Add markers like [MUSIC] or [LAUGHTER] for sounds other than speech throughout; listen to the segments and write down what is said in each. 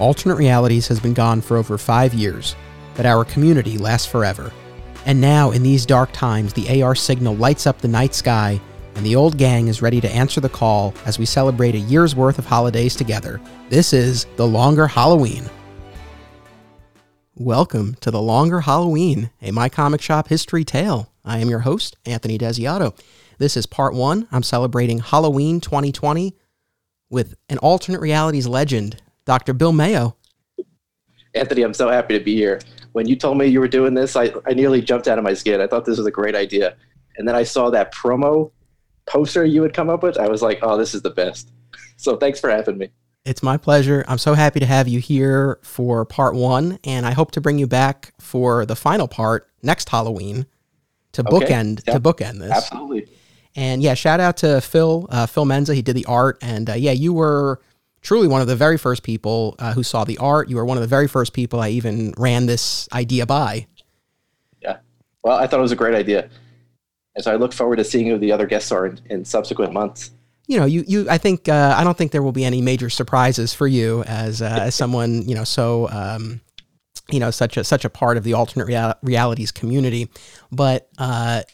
Alternate Realities has been gone for over five years, but our community lasts forever. And now, in these dark times, the AR signal lights up the night sky, and the old gang is ready to answer the call as we celebrate a year's worth of holidays together. This is The Longer Halloween. Welcome to The Longer Halloween, a My Comic Shop history tale. I am your host, Anthony Desiato. This is part one. I'm celebrating Halloween 2020 with an alternate realities legend, Dr. Bill Mayo. Anthony, I'm so happy to be here. When you told me you were doing this, I, I nearly jumped out of my skin. I thought this was a great idea. And then I saw that promo poster you had come up with. I was like, oh, this is the best. [LAUGHS] So thanks for having me. It's my pleasure. I'm so happy to have you here for part one, and I hope to bring you back for the final part next Halloween to okay. bookend yep. to bookend this. Absolutely. And yeah, shout out to Phil uh, Phil Menza. He did the art, and uh, yeah, you were truly one of the very first people uh, who saw the art. You were one of the very first people I even ran this idea by. Yeah. Well, I thought it was a great idea. And so I look forward to seeing who the other guests are in, in subsequent months. You know, you, you I think uh, I don't think there will be any major surprises for you as uh, as someone you know so um, you know such a such a part of the alternate real- realities community. But uh,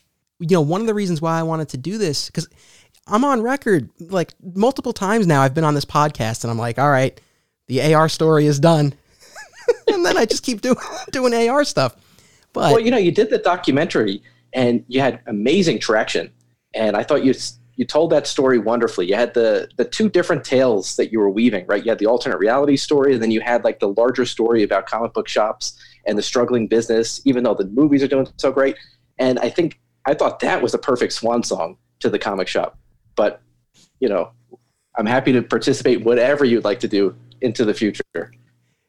you know, one of the reasons why I wanted to do this because I'm on record like multiple times now. I've been on this podcast and I'm like, all right, the AR story is done, [LAUGHS] and then I just keep [LAUGHS] doing doing AR stuff. But well, you know, you did the documentary and you had amazing traction, and I thought you you told that story wonderfully. You had the the two different tales that you were weaving, right? You had the alternate reality story, and then you had like the larger story about comic book shops and the struggling business, even though the movies are doing so great. And I think I thought that was the perfect swan song to the comic shop but you know, I'm happy to participate whatever you'd like to do into the future.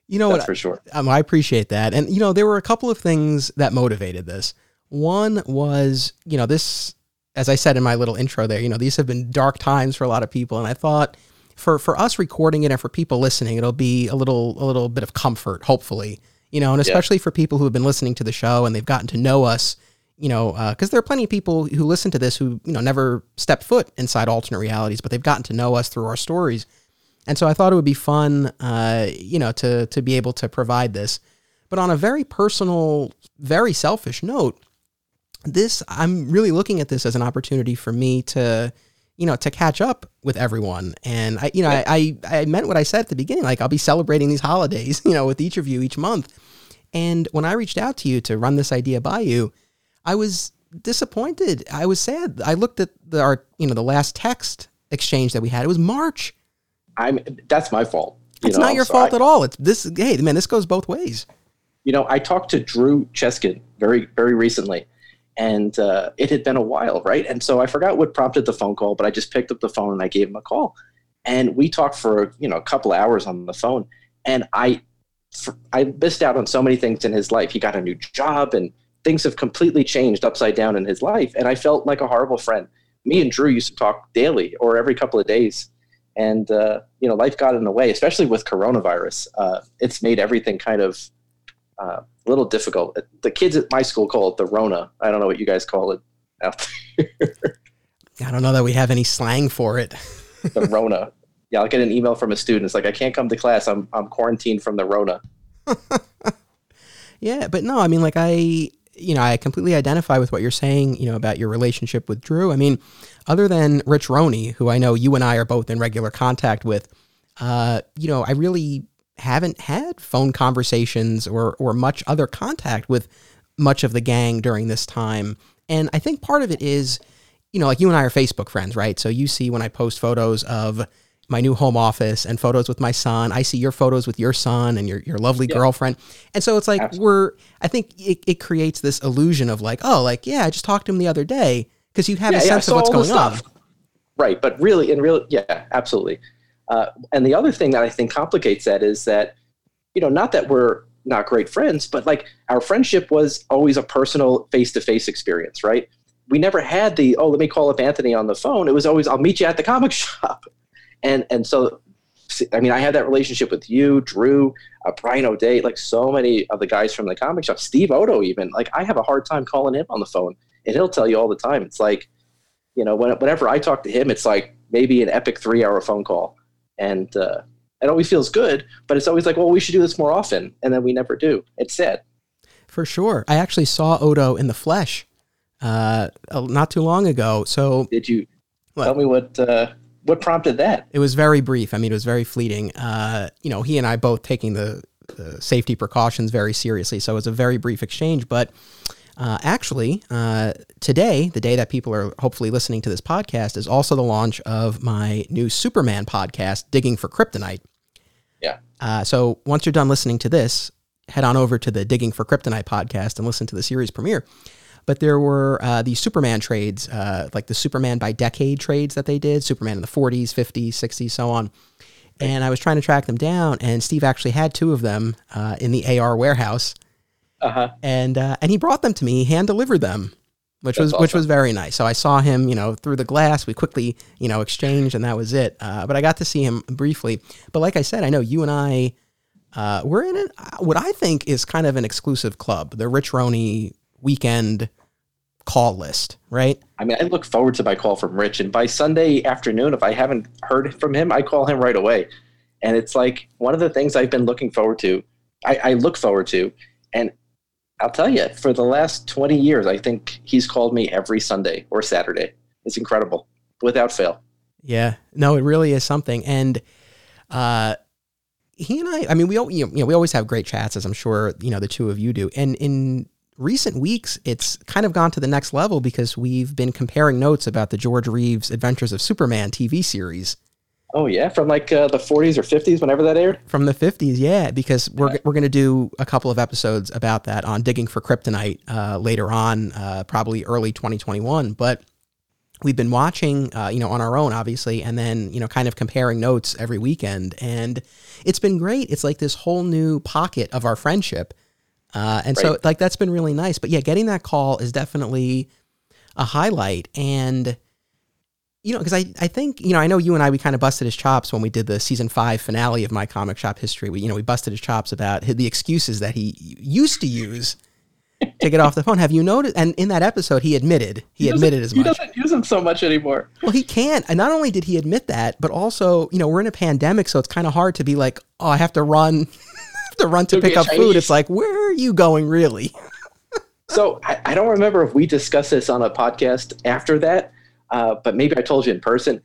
You know That's what? For sure. Um, I appreciate that. And, you know, there were a couple of things that motivated this. One was, you know, this, as I said in my little intro there, you know, these have been dark times for a lot of people. And I thought for, for us recording it and for people listening, it'll be a little, a little bit of comfort, hopefully, you know, and especially yeah. for people who have been listening to the show and they've gotten to know us you know, because uh, there are plenty of people who listen to this who, you know, never stepped foot inside alternate realities, but they've gotten to know us through our stories. And so I thought it would be fun, uh, you know, to to be able to provide this. But on a very personal, very selfish note, this I'm really looking at this as an opportunity for me to, you know, to catch up with everyone. And I, you know, I, I, I meant what I said at the beginning. Like I'll be celebrating these holidays, [LAUGHS] you know, with each of you each month. And when I reached out to you to run this idea by you, I was disappointed. I was sad. I looked at the our you know the last text exchange that we had. It was March. I'm that's my fault. It's know, not your so fault I, at all. It's this hey man, this goes both ways. You know, I talked to Drew Cheskin very very recently, and uh, it had been a while, right? And so I forgot what prompted the phone call, but I just picked up the phone and I gave him a call, and we talked for you know a couple hours on the phone, and I I missed out on so many things in his life. He got a new job and things have completely changed upside down in his life. And I felt like a horrible friend. Me and Drew used to talk daily or every couple of days. And, uh, you know, life got in the way, especially with coronavirus. Uh, it's made everything kind of uh, a little difficult. The kids at my school call it the Rona. I don't know what you guys call it out there. [LAUGHS] I don't know that we have any slang for it. [LAUGHS] the Rona. Yeah, I'll get an email from a student. It's like, I can't come to class. I'm, I'm quarantined from the Rona. [LAUGHS] yeah, but no, I mean, like, I, you know, I completely identify with what you're saying, you know, about your relationship with Drew. I mean, other than Rich Roney, who I know you and I are both in regular contact with, uh, you know, I really haven't had phone conversations or or much other contact with much of the gang during this time. And I think part of it is, you know, like you and I are Facebook friends, right? So you see when I post photos of my new home office and photos with my son. I see your photos with your son and your, your lovely yeah. girlfriend. And so it's like Absolutely. we're I think it, it creates this illusion of like, oh, like, yeah, I just talked to him the other day because you have yeah, a sense yeah, of what's going on. Right. But really, in real, yeah, absolutely. Uh, and the other thing that I think complicates that is that, you know, not that we're not great friends, but like our friendship was always a personal face to face experience, right? We never had the, oh, let me call up Anthony on the phone. It was always, I'll meet you at the comic [LAUGHS] shop and and so I mean, I had that relationship with you, Drew, uh, Brian O'Day, like so many of the guys from the comic shop, Steve Odo, even. Like, I have a hard time calling him on the phone, and he'll tell you all the time. It's like, you know, when, whenever I talk to him, it's like maybe an epic three-hour phone call, and uh, It always feels good, but it's always like, well, we should do this more often, and then we never do. It's sad. For sure. I actually saw Odo in the flesh uh, not too long ago. So did you what? tell me what uh, what prompted that? It was very brief. I mean, it was very fleeting. Uh, you know, he and I both taking the, the, safety precautions very seriously, so it was a very brief exchange. But uh, actually, uh, today, the day that people are hopefully listening to this podcast, is also the launch of my new Superman podcast, Digging for Kryptonite. Yeah. Uh, so once you're done listening to this, head on over to the Digging for Kryptonite podcast and listen to the series premiere. But there were uh, these Superman trades, uh, like the Superman by decade trades that they did Superman in the 40s, 50s, 60s, so on. And I was trying to track them down, and Steve actually had two of them uh, in the AR warehouse. Uh-huh. And uh, and he brought them to me, hand delivered them, which That's was awesome. which was very nice. So I saw him, you know, through the glass. We quickly, you know, exchanged, and that was it. Uh, but I got to see him briefly. But like I said, I know you and I uh, we're in an, what I think is kind of an exclusive club, the Rich Roney weekend call list, right? I mean, I look forward to my call from Rich, and by Sunday afternoon, if I haven't heard from him, I call him right away. And it's like one of the things I've been looking forward to. I, I look forward to, and I'll tell you, for the last 20 years, I think he's called me every Sunday or Saturday. It's incredible, without fail. Yeah, no, it really is something. And uh, he and I, I mean, we you know, we always have great chats, as I'm sure you know the two of you do. And in recent weeks, it's kind of gone to the next level because we've been comparing notes about the George Reeves Adventures of Superman TV series. Oh yeah, from like uh, the 40s or 50s, whenever that aired. From the 50s, yeah, because we're we're going to do a couple of episodes about that on digging for kryptonite uh, later on, uh, probably early 2021. But we've been watching, uh, you know, on our own, obviously, and then you know, kind of comparing notes every weekend, and it's been great. It's like this whole new pocket of our friendship uh, and right. so, like, that's been really nice. But yeah, getting that call is definitely a highlight. And, you know, because I, I think, you know, I know you and I, we kind of busted his chops when we did the season five finale of My Comic Shop History. We, you know, we busted his chops about the excuses that he used to use to get off the phone. Have you noticed? And in that episode, he admitted he, he admitted as much. He doesn't use them so much anymore. Well, he can't. And not only did he admit that, but also, you know, we're in a pandemic, so it's kind of hard to be like, oh, I have to run to run to pick up Chinese. food. It's like, where are you going, really? [LAUGHS] so I, I, don't remember if we discussed this on a podcast after that, uh, but maybe I told you in person.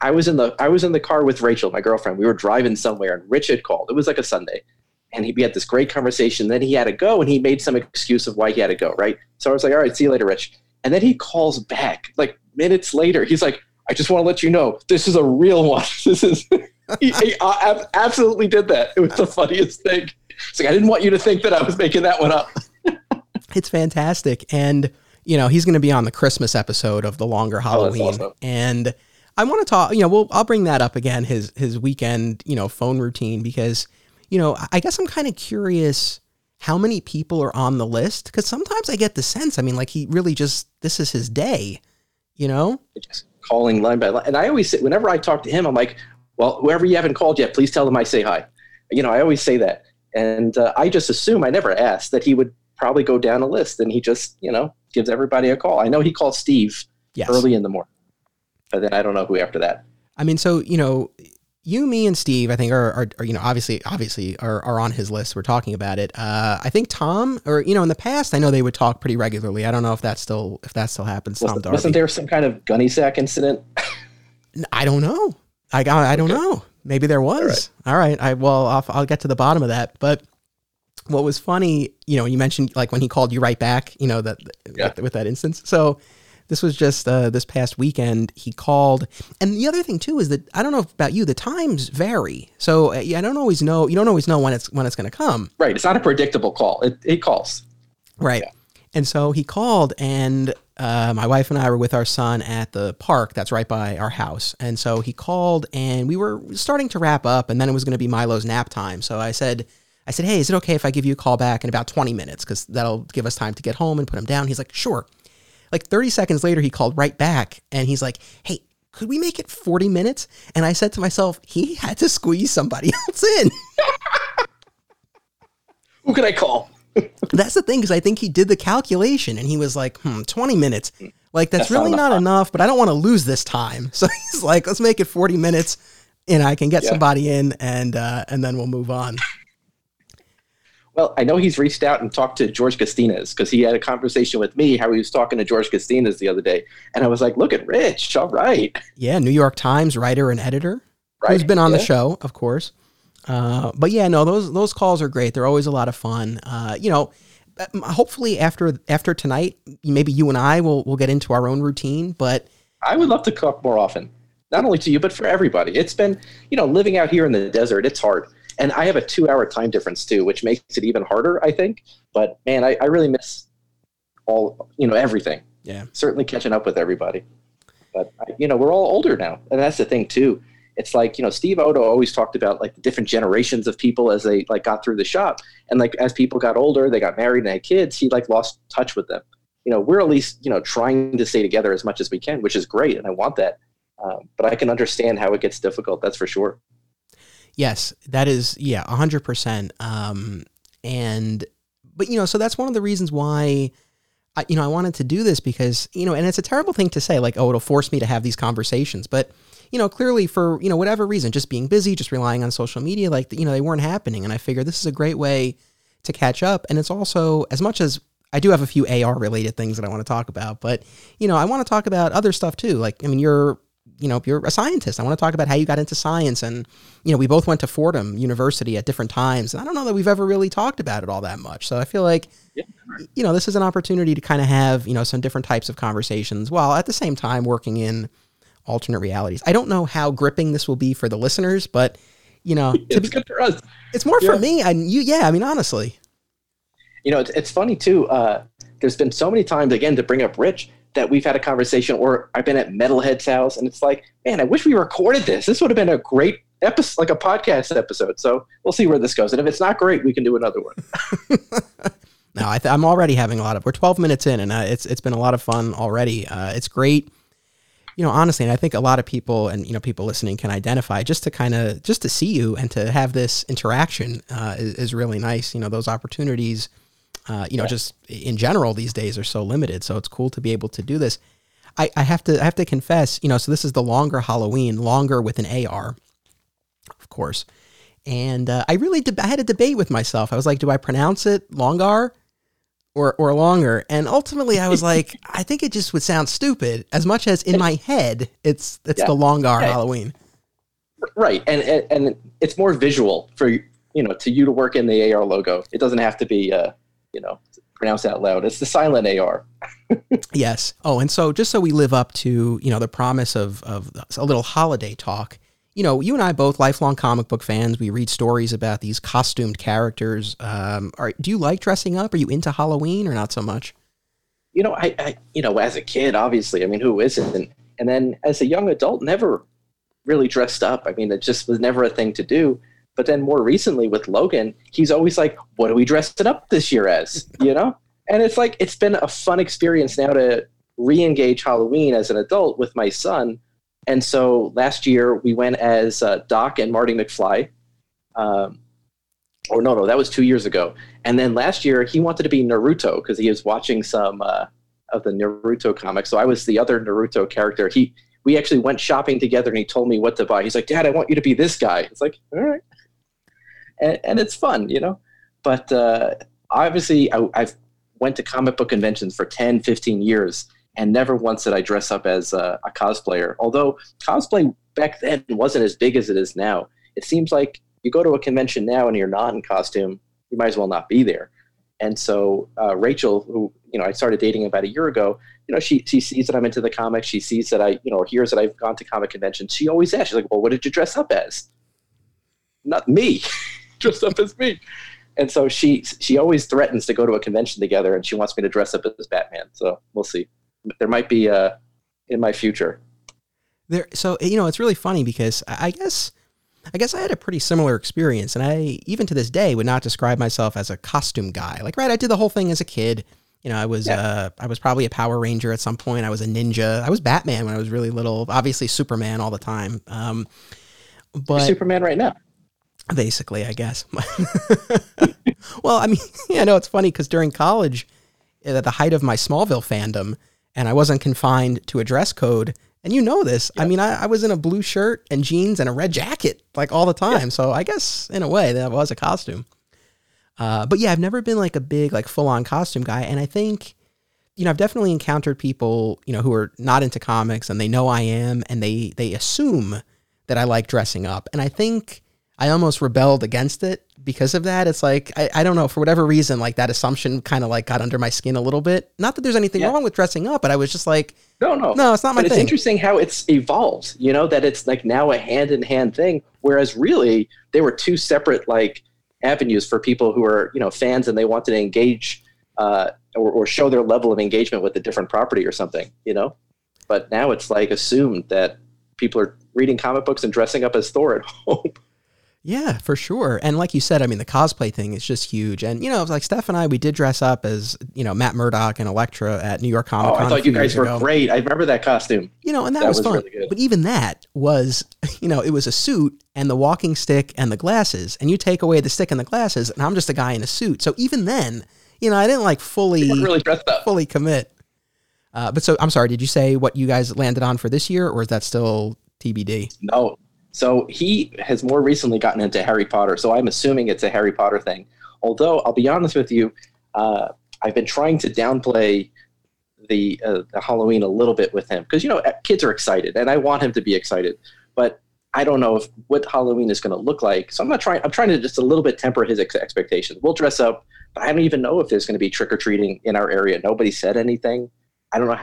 I was in the I was in the car with Rachel, my girlfriend. We were driving somewhere, and Rich had called. It was like a Sunday, and he, we had this great conversation. Then he had to go, and he made some excuse of why he had to go. Right. So I was like, "All right, see you later, Rich." And then he calls back like minutes later. He's like, "I just want to let you know this is a real one. [LAUGHS] This is." He, he uh, absolutely did that. It was the funniest thing. It's like I didn't want you to think that I was making that one up. [LAUGHS] it's fantastic, and you know he's going to be on the Christmas episode of the longer oh, Halloween, oh, awesome. and I want to talk. You know, we'll I'll bring that up again. His his weekend, you know, phone routine because you know I guess I'm kind of curious how many people are on the list because sometimes I get the sense. I mean, like he really just this is his day, you know. Just calling line by line, and I always say whenever I talk to him, I'm like, well, whoever you haven't called yet, please tell them I say hi. You know, I always say that. And uh, I just assume, I never asked, that he would probably go down a list and he just, you know, gives everybody a call. I know he called Steve yes. early in the morning, but then I don't know who after that. I mean, so, you know, you, me, and Steve, I think are, are, are, you know, obviously, obviously are, are on his list. We're talking about it. Uh, I think Tom, or you know, in the past, I know they would talk pretty regularly. I don't know if that still, if that still happens. Was, Tom Wasn't there some kind of gunny sack incident? [LAUGHS] I don't know. I I don't okay. know. Maybe there was. All right. All right. I well, I'll, I'll get to the bottom of that. But what was funny, you know, you mentioned like when he called you right back, you know, that yeah. with, with, that instance. So this was just uh, this past weekend. He called, and the other thing too is that I don't know about you. The times vary, so uh, I don't always know. You don't always know when it's when it's going to come. Right. It's not a predictable call. It it calls. Right. Yeah. And so he called, and uh, my wife and I were with our son at the park that's right by our house. And so he called, and we were starting to wrap up, and then it was going to be Milo's nap time. So I said, I said, hey, is it okay if I give you a call back in about 20 minutes? Because that'll give us time to get home and put him down. He's like, sure. Like 30 seconds later, he called right back, and he's like, hey, could we make it 40 minutes? And I said to myself, he had to squeeze somebody [LAUGHS] else in. [LAUGHS] Who can I call? That's the thing because I think he did the calculation and he was like, hmm, 20 minutes. Like that's, that's really not enough. enough, but I don't want to lose this time. [LAUGHS] So he's like, let's make it 40 minutes. and I can get yeah. somebody in, and uh, and then we'll move on. Well, I know he's reached out and talked to George Gustines because he had a conversation with me how he was talking to George Gustines the other day, and I was like, "Look at Rich, all right." Yeah, New York Times writer and editor, right. who's been on yeah. the show, of course. Uh, but yeah, no, those those calls are great. They're always a lot of fun. Uh, you know, Um, hopefully after after tonight, maybe you and I will will get into our own routine. But I would love to talk more often, not only to you but for everybody. It's been you know living out here in the desert. It's hard and I have a two hour time difference too, which makes it even harder, I think. But man, I, I really miss all, you know, everything. Yeah. Certainly catching up with everybody. But, you know, we're all older now. And that's the thing too. It's like, you know, Steve Odo always talked about like the different generations of people as they like got through the shop. And like as people got older, they got married and had kids, he like lost touch with them. You know, we're at least, you know, trying to stay together as much as we can, which is great. And I want that. Um, but I can understand how it gets difficult. That's for sure. Yes, that is yeah, hundred um, percent. And but you know, so that's one of the reasons why. I, you know, I wanted to do this because, you know, and it's a terrible thing to say, like, oh, it'll force me to have these conversations. But, you know, clearly for, you know, whatever reason, just being busy, just relying on social media, like, you know, they weren't happening. And I figured this is a great way to catch up. And it's also, as much as I do have a few AR related things that I want to talk about, but, you know, I want to talk about other stuff too. Like, I mean, you're you know, you're a scientist. I want to talk about how you got into science. And, you know, we both went to Fordham University at different times. And I don't know that we've ever really talked about it all that much. So I feel like, yeah. you know, this is an opportunity to kind of have, you know, some different types of conversations while at the same time working in alternate realities. I don't know how gripping this will be for the listeners, but, you know, it's be, good for us. It's more yeah. for me. And you, yeah, I mean, honestly. You know, it's, it's funny too. Uh, there's been so many times, again, to bring up Rich, that we've had a conversation or I've been at Metalhead's house and it's like, man, I wish we recorded this. This would have been a great episode, like a podcast episode. So we'll see where this goes. And if it's not great, we can do another one. [LAUGHS] no, I am already having a lot of, we're 12 minutes in and uh, it's, it's been a lot of fun already. Uh, it's great. You know, honestly, and I think a lot of people and, you know, people listening can identify just to kind of, just to see you and to have this interaction uh, is, is really nice. You know, those opportunities, uh, you know, yeah. just in general these days are so limited. So it's cool to be able to do this. I, I have to I have to confess, you know, so this is the longer Halloween, longer with an AR, of course. And uh, I really I had a debate with myself. I was like, do I pronounce it longar or or longer? And ultimately, I was like, I think it just would sound stupid. As much as in my head, it's it's yeah. the longar yeah. Halloween. Right, and, and and it's more visual for you know to you to work in the AR logo. It doesn't have to be. Uh, you know, pronounced out loud. It's the silent AR. [LAUGHS] yes. Oh, and so just so we live up to, you know, the promise of, of a little holiday talk, you know, you and I both lifelong comic book fans. We read stories about these costumed characters. Um, are, do you like dressing up? Are you into Halloween or not so much? You know, I, I you know, as a kid, obviously, I mean, who isn't? And, and then as a young adult, never really dressed up. I mean, it just was never a thing to do. But then more recently with Logan, he's always like, "What are we dressing up this year as?" [LAUGHS] You know, and it's like it's been a fun experience now to re-engage Halloween as an adult with my son. And so last year we went as uh, Doc and Marty McFly. Um, or no, no, that was two years ago. And then last year he wanted to be Naruto because he was watching some uh, of the Naruto comics. So I was the other Naruto character. He we actually went shopping together and he told me what to buy. He's like, Dad, I want you to be this guy. It's like, all right and, and it's fun, you know. But uh, obviously, I, I've went to comic book conventions for 10, 15 years, and never once did I dress up as a, a cosplayer. Although cosplay back then wasn't as big as it is now. It seems like you go to a convention now and you're not in costume, you might as well not be there. And so uh, Rachel, who you know I started dating about a year ago, you know she she sees that I'm into the comics. She sees that I you know hears that I've gone to comic conventions. She always asks, she's like, "Well, what did you dress up as?" Not me. [LAUGHS] dressed up as me. And so she she always threatens to go to a convention together, and she wants me to dress up as Batman. So we'll see. There might be uh, in my future. There, so you know, it's really funny because I guess I guess I had a pretty similar experience, and I even to this day would not describe myself as a costume guy. Like, right, I did the whole thing as a kid. You know, I was yeah. uh, I was probably a Power Ranger at some point. I was a ninja. I was Batman when I was really little. Obviously, Superman all the time. Um, but You're Superman right now basically, I guess. [LAUGHS] well, I mean, [LAUGHS] yeah, no, it's funny because during college, at the height of my Smallville fandom, and I wasn't confined to a dress code, And you know this. I mean, I, I, was in a blue shirt and jeans and a red jacket like all the time. Yeah. So I guess in a way that was a costume. Uh, but yeah, I've never been like a big like full on costume guy, and I think you know I've definitely encountered people you know who are not into comics and they know I am, and they they assume that I like dressing up, and I think I almost rebelled against it because of that. It's like I, I don't know for whatever reason, like that assumption kind of like got under my skin a little bit. Not that there's anything yeah. wrong with dressing up, but I was just like, no, no, no, it's not my but thing. It's interesting how it's evolved. You know that it's like now a hand in hand thing, whereas really they were two separate like avenues for people who are you know fans and they wanted to engage uh, or, or show their level of engagement with a different property or something. You know, but now it's like assumed that people are reading comic books and dressing up as Thor at [LAUGHS] home. Yeah, for sure. And like you said, I mean, the cosplay thing is just huge. And, you know, like Steph and I, we did dress up as, you know, Matt Murdock and Elektra at New York Comic Con. Oh, I thought you guys were ago. great. I remember that costume. You know, and that, that was, was, fun. Really but even that was, [LAUGHS] you know, it was a suit and the walking stick and the glasses. And you take away the stick and the glasses, and I'm just a guy in a suit. So even then, you know, I didn't like fully, really dressed up. fully commit. Uh, but so I'm sorry, did you say what you guys landed on for this year, or is that still TBD? No, so he has more recently gotten into Harry Potter. So I'm assuming it's a Harry Potter thing. Although I'll be honest with you, uh, I've been trying to downplay the uh, the Halloween a little bit with him because you know kids are excited and I want him to be excited, but I don't know if what Halloween is going to look like. So I'm not trying. I'm trying to just a little bit temper his ex- expectations. We'll dress up, but I don't even know if there's going to be trick or treating in our area. Nobody said anything. I don't know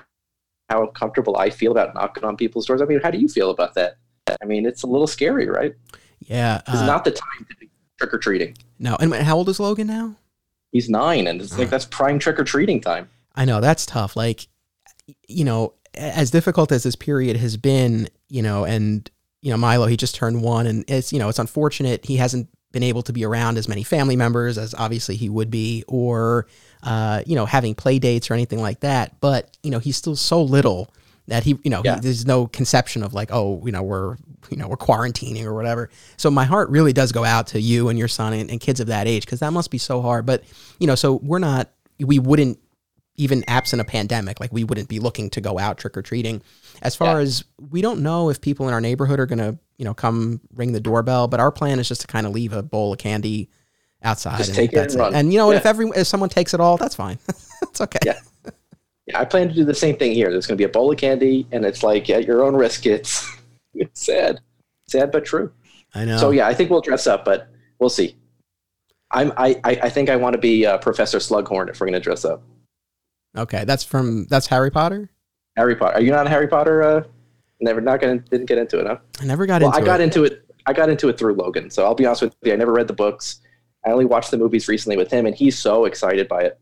how comfortable I feel about knocking on people's doors. I mean, how do you feel about that? I mean, it's a little scary, right? Yeah. Uh, it's not the time to be trick or treating. No. And how old is Logan now? He's nine, and it's like that's prime trick or treating time. I know that's tough. Like, you know, as difficult as this period has been, you know, and you know, Milo, he just turned one, and it's you know, it's unfortunate he hasn't been able to be around as many family members as obviously he would be, or uh, you know, having play dates or anything like that. But you know, he's still so little that he, you know, yeah. he, there's no conception of like, oh, you know, we're, you know, we're quarantining or whatever. So my heart really does go out to you and your son and, and kids of that age because that must be so hard. But you know, so we're not, we wouldn't even absent a pandemic, like we wouldn't be looking to go out trick or treating. As far yeah. as we don't know if people in our neighborhood are gonna, you know, come ring the doorbell, but our plan is just to kind of leave a bowl of candy outside. Just and take it and, run. and you know, yeah. if every if someone takes it all, that's fine. [LAUGHS] it's okay. Yeah. I plan to do the same thing here. There's going to be a bowl of candy, and it's like at your own risk. It's [LAUGHS] it's sad, sad but true. I know. So yeah, I think we'll dress up, but we'll see. I'm I I, think I want to be uh, Professor Slughorn if we're going to dress up. Okay, that's from that's Harry Potter. Harry Potter. Are you not a Harry Potter? Uh, never not going didn't get into it, huh? I never got well, into. I got it. into it. I got into it through Logan. So I'll be honest with you. I never read the books. I only watched the movies recently with him, and he's so excited by it.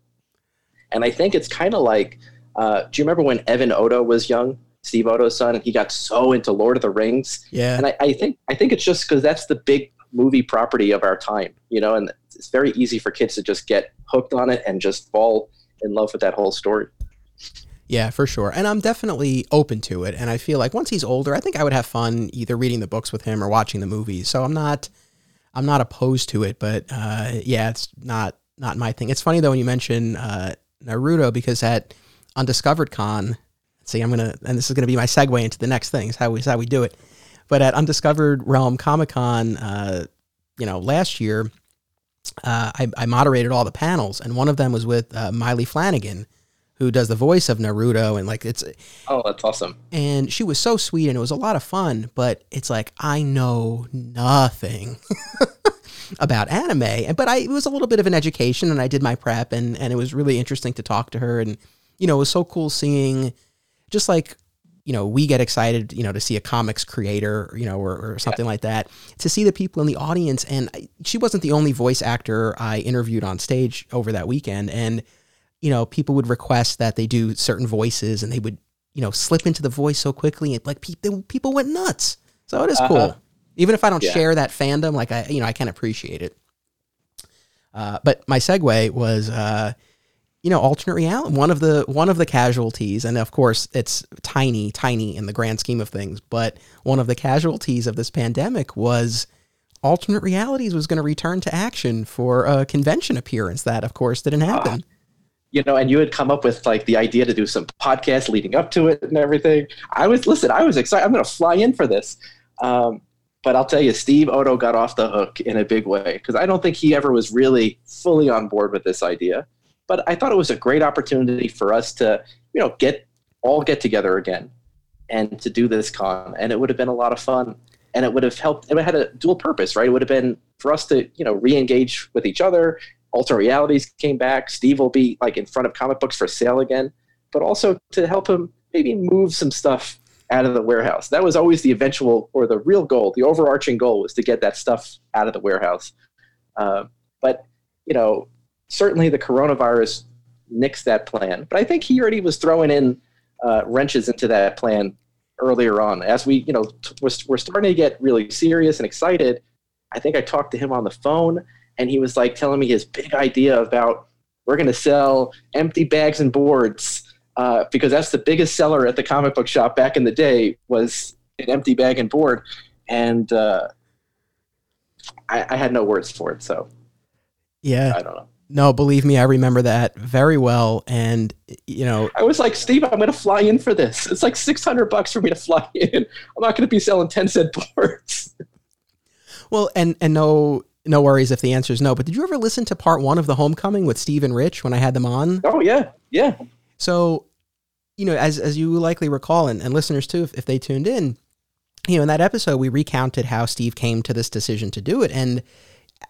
And I think it's kind of like uh, do you remember when Evan Odo was young, Steve Odo's son, and he got so into Lord of the Rings? Yeah. And I, I think I think it's just because that's the big movie property of our time, you know, and it's very easy for kids to just get hooked on it and just fall in love with that whole story. Yeah, for sure. And I'm definitely open to it. And I feel like once he's older, I think I would have fun either reading the books with him or watching the movies. So I'm not I'm not opposed to it, but uh, yeah, it's not not my thing. It's funny though when you mention uh, Naruto because at Undiscovered Con. See, I'm gonna, and this is gonna be my segue into the next thing. Is how we how we do it. But at Undiscovered Realm Comic Con, uh, you know, last year, uh, I, I, moderated all the panels, and one of them was with uh, Maile Flanagan, who does the voice of Naruto, and like it's. Oh, that's awesome! And she was so sweet, and it was a lot of fun. But it's like I know nothing. [LAUGHS] about anime, and but I it was a little bit of an education, and I did my prep, and and it was really interesting to talk to her, and you know, it was so cool seeing just like, you know, we get excited, you know, to see a comics creator, you know, or, or something yeah. like that, to see the people in the audience. And I, she wasn't the only voice actor I interviewed on stage over that weekend. And, you know, people would request that they do certain voices and they would, you know, slip into the voice so quickly. And like people, people went nuts. So it is uh-huh. cool. Even if I don't yeah. share that fandom, like I, you know, I can appreciate it. Uh, but my segue was, uh, you know, alternate reality. One of the one of the casualties, and of course, it's tiny, tiny in the grand scheme of things. But one of the casualties of this pandemic was alternate realities was going to return to action for a convention appearance. That, of course, didn't happen. you know, and you had come up with like the idea to do some podcasts leading up to it and everything. I was listen, I was excited. I'm going to fly in for this. Um, but I'll tell you, Steve Oto got off the hook in a big way because I don't think he ever was really fully on board with this idea. But I thought it was a great opportunity for us to, you know, get all get together again and to do this con, and it would have been a lot of fun, and it would have helped. And it had a dual purpose, right? It would have been for us to, you know, re-engage with each other. Alternate realities came back. Steve will be like in front of comic books for sale again, but also to help him maybe move some stuff out of the warehouse. That was always the eventual or the real goal. The overarching goal was to get that stuff out of the warehouse. Uh, but you know, certainly the coronavirus nixed that plan. But I think he already was throwing in uh, wrenches into that plan earlier on. As we, you know, t- we're, we're starting to get really serious and excited. I think I talked to him on the phone, and he was like telling me his big idea about we're going to sell empty bags and boards uh, because that's the biggest seller at the comic book shop back in the day was an empty bag and board, and uh, I, I, had no words for it. So yeah, I don't know. No, believe me, I remember that very well. And you know, I was like, Steve, I'm going to fly in for this. It's like 600 bucks for me to fly [LAUGHS] in. I'm not going to be selling 10 cent boards. Well, and and no no worries if the answer is no. But did you ever listen to part one of the Homecoming with Steve and Rich when I had them on? Oh yeah, yeah. So you know, as as you likely recall, and, and listeners too, if, if they tuned in, you know, in that episode, we recounted how Steve came to this decision to do it. And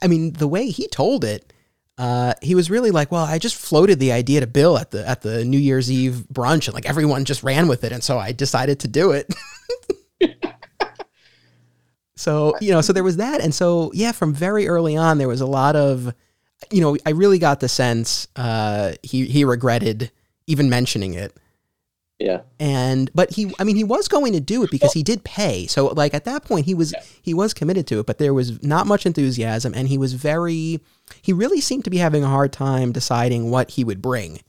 I mean, the way he told it, uh, he was really like, "Well, I just floated the idea to Bill at the at the New Year's Eve brunch, and like everyone just ran with it, and so I decided to do it." [LAUGHS] so you know, so there was that, and so yeah, from very early on, there was a lot of, you know, I really got the sense uh, he he regretted even mentioning it. Yeah. And but he I mean he was going to do it because he did pay. So like at that point he was yeah. he was committed to it, but there was not much enthusiasm and he was very he really seemed to be having a hard time deciding what he would bring.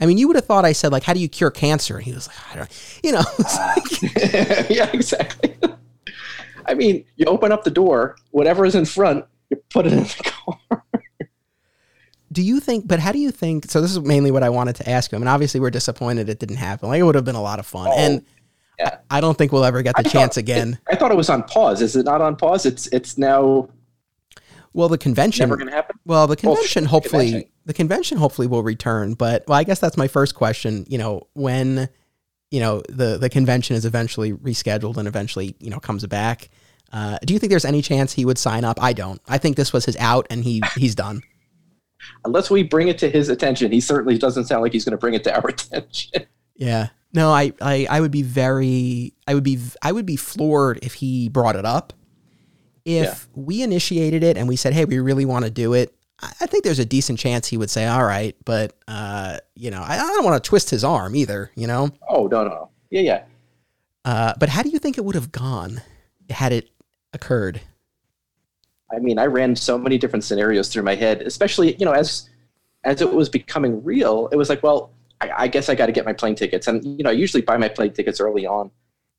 I mean, you would have thought I said like how do you cure cancer? And he was like, I don't you know. [LAUGHS] Like, [LAUGHS] yeah, exactly. [LAUGHS] I mean, you open up the door, whatever is in front, you put it in the car do you think but how do you think so this is mainly what i wanted to ask him and obviously we're disappointed it didn't happen. Like it would have been a lot of fun. Oh, and yeah. I, I, don't think we'll ever get the I chance again. It, i thought it was on pause. Is it not on pause? It's it's now well the convention never gonna happen? Well the convention well, hopefully convention. the convention hopefully will return. But well i guess that's my first question you know when you know the the convention is eventually rescheduled and eventually you know comes back. Uh, do you think there's any chance he would sign up? I don't. I think this was his out and he he's done unless we bring it to his attention, he certainly doesn't sound like he's going to bring it to our [LAUGHS] attention. Yeah. No, I, I, I would be very, I would be, I would be floored if he brought it up. If yeah. we initiated it and we said, "Hey, we really want to do it," I think there's a decent chance he would say, "All right," but uh, you know, I, I don't want to twist his arm either. You know? Oh no, no, yeah, yeah. Uh, but how do you think it would have gone had it occurred? I mean, I ran so many different scenarios through my head, especially you know as as it was becoming real. It was like, well, I, I guess I got to get my plane tickets, and you know, I usually buy my plane tickets early on,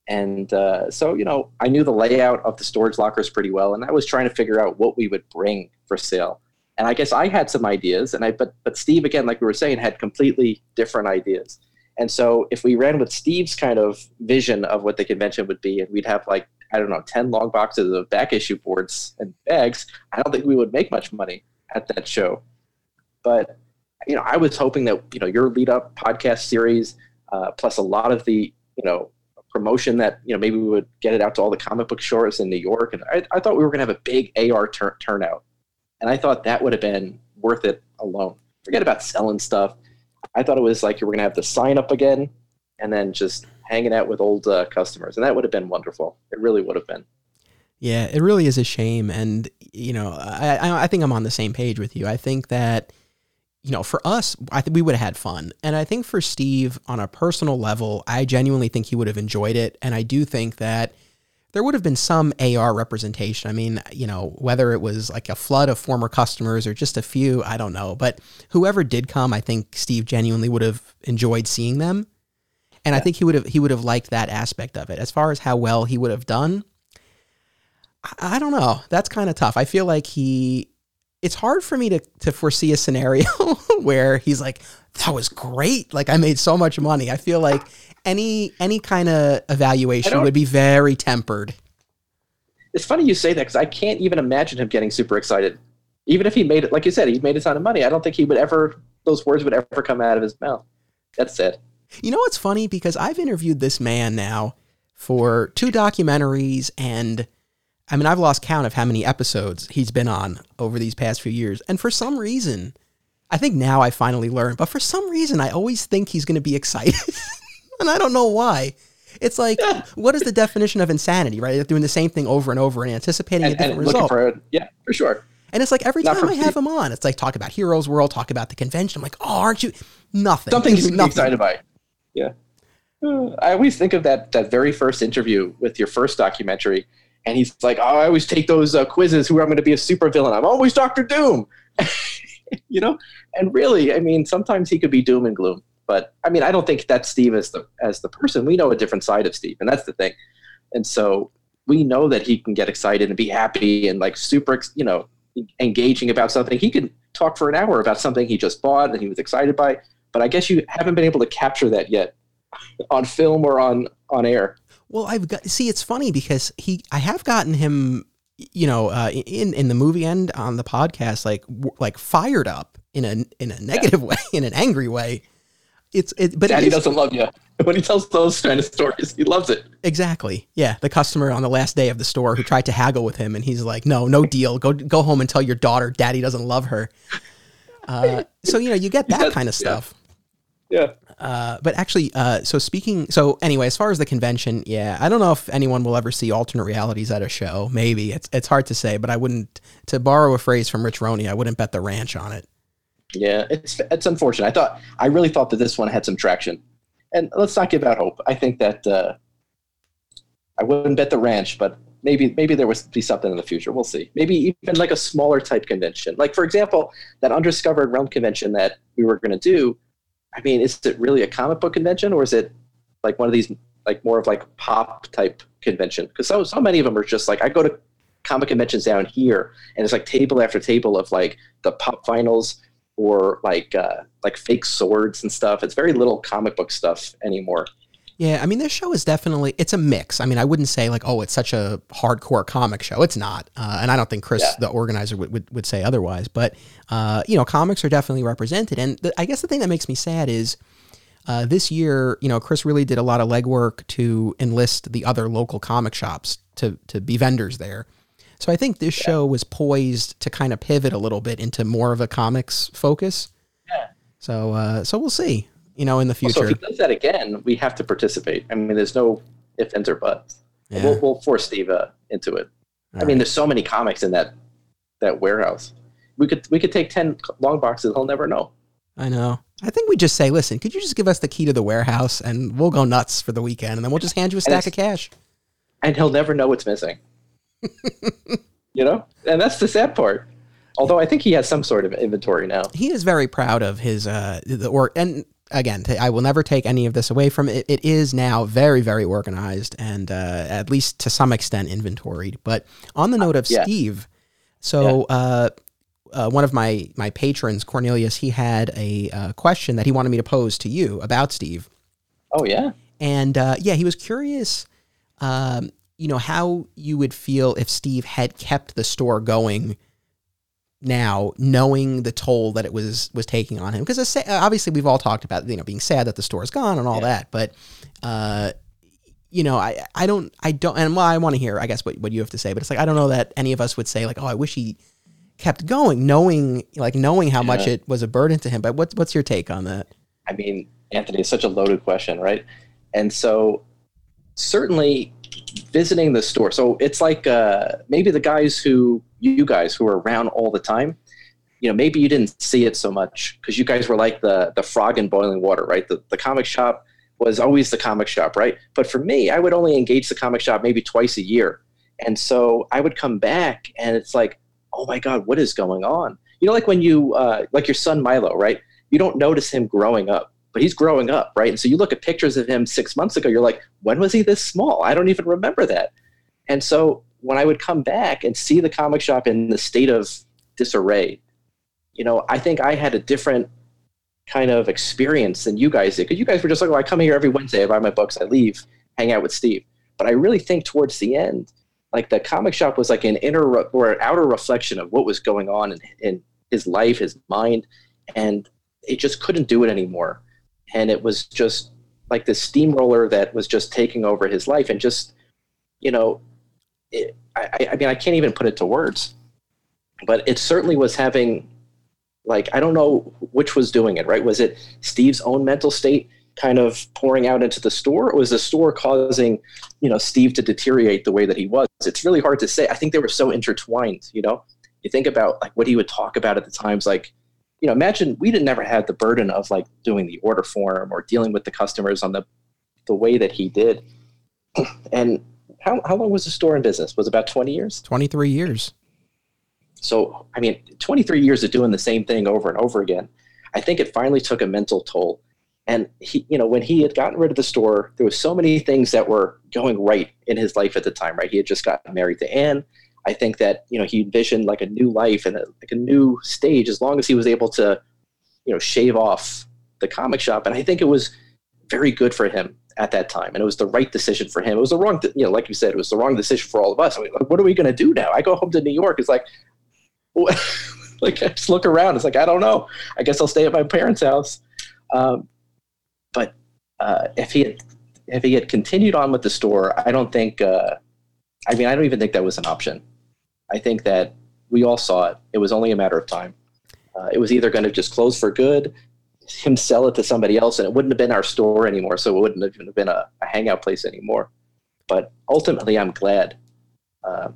and uh, so you know, I knew the layout of the storage lockers pretty well, and I was trying to figure out what we would bring for sale. And I guess I had some ideas, and I but but Steve again, like we were saying, had completely different ideas. And so if we ran with Steve's kind of vision of what the convention would be, and we'd have like I don't know, 10 long boxes of back issue boards and bags, I don't think we would make much money at that show. But, you know, I was hoping that, you know, your lead up podcast series, uh, plus a lot of the, you know, promotion that, you know, maybe we would get it out to all the comic book stores in New York. And I, I thought we were going to have a big AR tur- turnout. And I thought that would have been worth it alone. Forget about selling stuff. I thought it was like you were going to have the sign up again and then just hanging out with old uh, customers, and that would have been wonderful. It really would have been. Yeah, it really is a shame, and you know, I I think I'm on the same page with you. I think that you know, for us, I think we would have had fun, and I think for Steve, on a personal level, I genuinely think he would have enjoyed it, and I do think that there would have been some AR representation. I mean, you know, whether it was like a flood of former customers or just a few, I don't know. But whoever did come, I think Steve genuinely would have enjoyed seeing them. And yeah. I think he would have he would have liked that aspect of it. As far as how well he would have done, I, I don't know. That's kind of tough. I feel like he it's hard for me to to foresee a scenario [LAUGHS] where he's like, "That was great! Like I made so much money." I feel like any any kind of evaluation would be very tempered. It's funny you say that because I can't even imagine him getting super excited. Even if he made it, like you said, he made a ton of money. I don't think he would ever; those words would ever come out of his mouth. That's sad. You know what's funny? Because I've interviewed this man now for two documentaries and I mean, I've lost count of how many episodes he's been on over these past few years. And for some reason, I think now I finally learned, but for some reason, I always think he's going to be excited. [LAUGHS] and I don't know why. It's like, yeah. what is the definition of insanity, right? Doing the same thing over and over and anticipating and, a different result. For, yeah, for sure. And it's like every Not time I have him on, it's like talk about Heroes World, talk about the convention. I'm like, oh, aren't you? Nothing. Something to be excited by. Yeah. I always think of that that very first interview with your first documentary and he's like, oh, I always take those uh, quizzes. Who I'm going to be a supervillain? I'm always Doctor Doom. [LAUGHS] you know, and really, I mean, sometimes he could be doom and gloom. But I mean, I don't think that's Steve as the as the person. We know a different side of Steve, and that's the thing. And so we know that he can get excited and be happy and like super, you know, engaging about something. He can talk for an hour about something he just bought and he was excited by. But I guess you haven't been able to capture that yet on film or on on air. Well, I've got see. It's funny because he, I have gotten him, you know, uh, in in the movie end on the podcast, like like fired up in a in a negative yeah. [LAUGHS] way, in an angry way. It's it, but Daddy doesn't love you [LAUGHS] when he tells those kind of stories. He loves it. Exactly. Yeah, the customer on the last day of the store who tried to haggle with him, and he's like, "No, no deal. Go go home and tell your daughter Daddy doesn't love her." Uh, so you know, you get [LAUGHS] that kind of stuff. Yeah. Yeah. Uh, but actually, uh, so speaking, so anyway, as far as the convention, yeah, I don't know if anyone will ever see alternate realities at a show. Maybe it's it's hard to say, but I wouldn't. To borrow a phrase from Rich Roney, I wouldn't bet the ranch on it. Yeah, it's it's unfortunate. I thought I really thought that this one had some traction, and let's not give out hope. I think that uh, I wouldn't bet the ranch, but maybe maybe there would be something in the future. We'll see. Maybe even like a smaller type convention, like for example, that undiscovered realm convention that we were going to do I mean, is it really a comic book convention or is it like one of these like more of like pop type convention? Because so so many of them are just like I go to comic conventions down here and it's like table after table of like the pop vinyls or like uh, like fake swords and stuff. It's very little comic book stuff anymore. Yeah, I mean, this show is definitely it's a mix. I mean, I wouldn't say like, oh, it's such a hardcore comic show. It's not, uh, and I don't think Chris, yeah. the organizer, would, would, would say otherwise. But uh, you know, comics are definitely represented, and the, I guess the thing that makes me sad is uh, this year, you know, Chris really did a lot of legwork to enlist the other local comic shops to to be vendors there. So I think this yeah. show was poised to kind of pivot a little bit into more of a comics focus. Yeah. So uh, so we'll see you know, in the future. so if he does that again, we have to participate. I mean, there's no ifs, ands, or buts. Yeah. We'll, we'll, force Steve uh, into it. All I mean, there's so many comics in that that warehouse. We could we could take ten long boxes. He'll never know. I know. I think we just say, listen, could you just give us the key to the warehouse and we'll go nuts for the weekend, and then we'll just hand you a stack of cash. And he'll never know what's missing. [LAUGHS] you know, and that's the sad part. Although I think he has some sort of inventory now. He is very proud of his uh the or and again, I will never take any of this away from it. It is now very, very organized and uh, at least to some extent inventoried. But on the note of yeah. Steve, so yeah. uh, uh, one of my my patrons, Cornelius, he had a uh, question that he wanted me to pose to you about Steve. Oh yeah, and uh, yeah, he was curious. Um, you know how you would feel if Steve had kept the store going now knowing the toll that it was was taking on him because obviously we've all talked about you know being sad that the store is gone and all yeah. that but uh you know i i don't i don't and well i want to hear i guess what, what you have to say but it's like i don't know that any of us would say like oh i wish he kept going knowing like knowing how yeah. much it was a burden to him but what's what's your take on that i mean anthony it's such a loaded question right and so certainly visiting the store. So it's like uh, maybe the guys who you guys who are around all the time. You know, maybe you didn't see it so much because you guys were like the the frog in boiling water, right? The the comic shop was always the comic shop, right? But for me, I would only engage the comic shop maybe twice a year, and so I would come back, and it's like, oh my god, what is going on? You know, like when you uh, like your son Milo, right? You don't notice him growing up but he's growing up, right? And so you look at pictures of him six months ago, you're like, when was he this small? I don't even remember that. And so when I would come back and see the comic shop in the state of disarray. You know, I think I had a different kind of experience than you guys did because you guys were just like, well, I come here every Wednesday, I buy my books, I leave, hang out with Steve. But I really think towards the end, like the comic shop was like an inner or an outer reflection of what was going on in, in his life, his mind, and it just couldn't do it anymore. And it was just like this steamroller that was just taking over his life and just, you know, it, I, I mean, I can't even put it to words, but it certainly was having, like, I don't know which was doing it, right? Was it Steve's own mental state kind of pouring out into the store, or was the store causing, you know, Steve to deteriorate the way that he was? It's really hard to say. I think they were so intertwined, you know? You think about like what he would talk about at the times, like, you know, imagine we didn't never had the burden of like doing the order form or dealing with the customers on the the way that he did. [CLEARS THROAT] And how, how long was the store in business? Was about 20 years? 23 years. So, I mean, 23 years of doing the same thing over and over again. I think it finally took a mental toll. And he, you know, when he had gotten rid of the store, there was so many things that were going right in his life at the time, right? He had just gotten married to Anne. I think that, you know, he envisioned like a new life and a, like a new stage as long as he was able to, you know, shave off the comic shop. And I think it was very good for him at that time, and it was the right decision for him. It was the wrong, you know, like you said, it was the wrong decision for all of us. I mean, like, what are we going to do now? I go home to New York. It's like, [LAUGHS] like I just look around. It's like I don't know. I guess I'll stay at my parents' house. Um, but uh, if he had, if he had continued on with the store, I don't think. Uh, I mean, I don't even think that was an option. I think that we all saw it. It was only a matter of time. Uh, it was either going to just close for good him sell it to somebody else, and it wouldn't have been our store anymore. So it wouldn't have even been a, a hangout place anymore. But ultimately, I'm glad uh,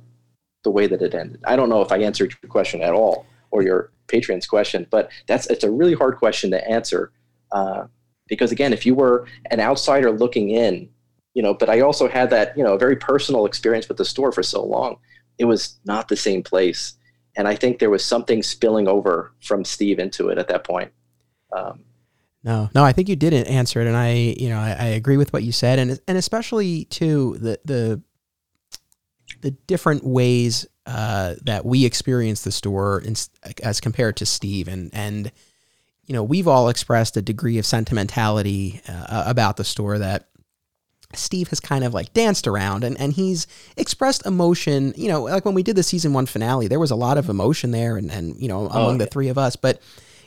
the way that it ended. I don't know if I answered your question at all or your Patreon's question, but that's it's a really hard question to answer uh, because again, if you were an outsider looking in, you know, but I also had that you know very personal experience with the store for so long. It was not the same place, and I think there was something spilling over from Steve into it at that point. Um, no, no, I think you didn't answer it, and I, you know, I, I, agree with what you said, and and especially too the the the different ways uh, that we experience the store in, as compared to Steve, and and you know, we've all expressed a degree of sentimentality uh, about the store that Steve has kind of like danced around and, and he's expressed emotion. You know, like when we did the season one finale, there was a lot of emotion there and, and you know, oh, among oh, the three of us. But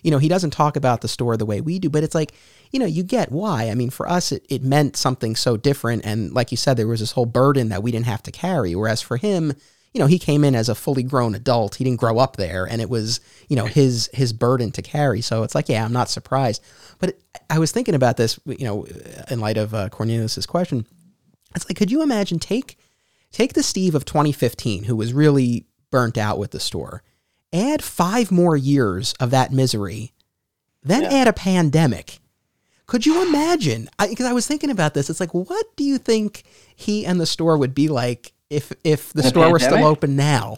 you know, he doesn't talk about the store the way we do, but it's like, you know, you get why. I mean, for us, it, it meant something so different. And like you said, there was this whole burden that we didn't have to carry. Whereas for him, you know, he came in as a fully grown adult. He didn't grow up there, and it was, you know, his his burden to carry. So it's like, yeah, I'm not surprised. But I was thinking about this, you know, in light of uh, Cornelius's question. It's like, could you imagine take take the Steve of 2015 who was really burnt out with the store add five more years of that misery, then yeah. add a pandemic. Could you imagine? Because I, I, was thinking about this. It's like, what do you think he and the store would be like if if the, the store pandemic? were still open now?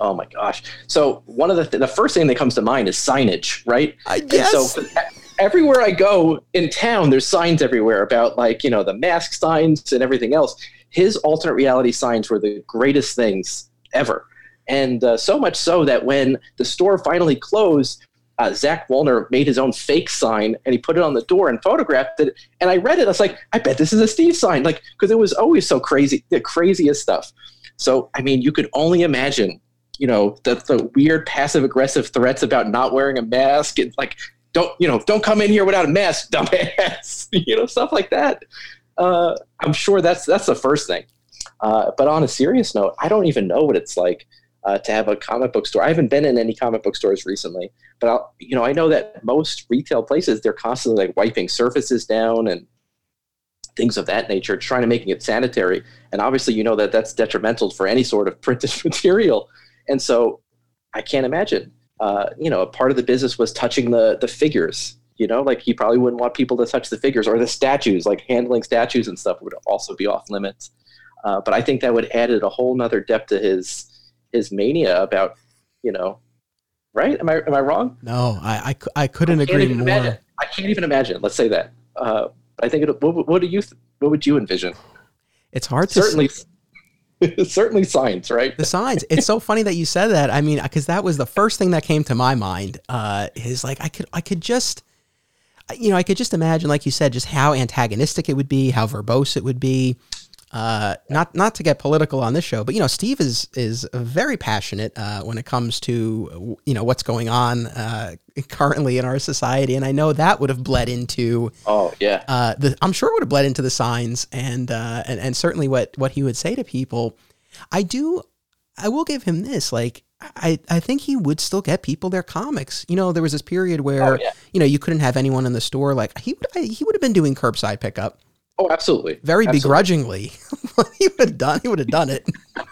Oh my gosh! So one of the th- the first thing that comes to mind is signage, right? I guess. so everywhere I go in town, there's signs everywhere about like you know the mask signs and everything else. His alternate reality signs were the greatest things ever. And uh, so much so that when the store finally closed, uh, Zach Wallner made his own fake sign and he put it on the door and photographed it. And I read it. I was like, I bet this is a Steve sign. Like, because it was always so crazy, the craziest stuff. So, I mean, you could only imagine, you know, the, the weird passive aggressive threats about not wearing a mask and like, don't, you know, don't come in here without a mask, [LAUGHS] dumbass, you know, stuff like that. Uh, I'm sure that's, that's the first thing. Uh, but on a serious note, I don't even know what it's like uh, to have a comic book store. I haven't been in any comic book stores recently, but I'll, you know I know that most retail places they're constantly like wiping surfaces down and things of that nature, trying to making it sanitary. And obviously, you know that that's detrimental for any sort of [LAUGHS] printed material. And so, I can't imagine. Uh, you know, a part of the business was touching the the figures. You know, like he probably wouldn't want people to touch the figures or the statues, like handling statues and stuff would also be off limits. Uh, but I think that would added a whole nother depth to his his mania about you know right am i am i wrong no i i, I couldn't I agree more imagine. i can't even imagine let's say that uh, i think it, what, what do you what would you envision it's hard to certainly say. [LAUGHS] Certainly science, right? The signs. It's so funny that you said that. I mean, because that was the first thing that came to my mind. Uh, is like I could I could just you know I could just imagine, like you said, just how antagonistic it would be, how verbose it would be. Uh, not not to get political on this show, but you know, Steve is is very passionate uh, when it comes to you know what's going on uh, currently in our society, and I know that would have bled into. Oh yeah. Uh, the, I'm sure it would have bled into the signs, and uh, and and certainly what what he would say to people. I do. I will give him this. Like I, I think he would still get people their comics. You know, there was this period where Oh, yeah. you know you couldn't have anyone in the store. Like he would he would have been doing curbside pickup Oh, absolutely. very Absolutely. begrudgingly. [LAUGHS] he would have done. He would have done it. [LAUGHS]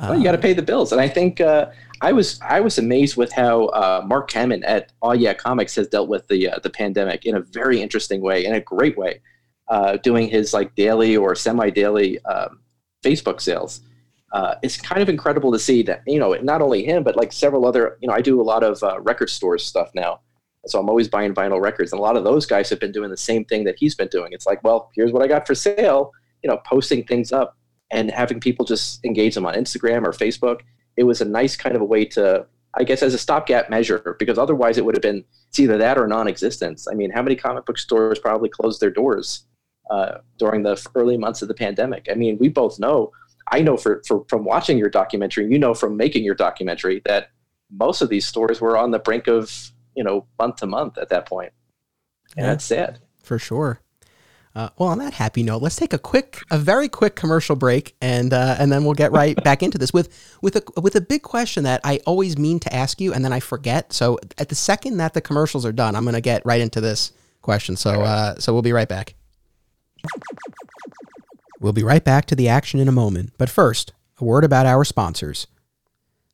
Well, you got to pay the bills, and I think uh, I was I was amazed with how uh, Mark Kamen at Oh Yeah Comics has dealt with the uh, the pandemic in a very interesting way, in a great way, uh, doing his like daily or semi daily um, Facebook sales. Uh, it's kind of incredible to see that you know not only him but like several other you know I do a lot of uh, record stores stuff now, so I'm always buying vinyl records, and a lot of those guys have been doing the same thing that he's been doing. It's like, well, here's what I got for sale, you know, posting things up and having people just engage them on Instagram or Facebook. It was a nice kind of a way to, I guess, as a stopgap measure, because otherwise it would have been it's either that or non-existence. I mean, how many comic book stores probably closed their doors uh, during the early months of the pandemic? I mean, we both know. I know for, for from watching your documentary, you know from making your documentary that most of these stores were on the brink of you know month to month at that point. and Yeah. that's sad. for sure. Uh, well, on that happy note, let's take a quick, a very quick commercial break, and uh, and then we'll get right back into this with with a with a big question that I always mean to ask you, and then I forget. So at the second that the commercials are done, I'm going to get right into this question. So uh, so we'll be right back. We'll be right back to the action in a moment, but first, a word about our sponsors.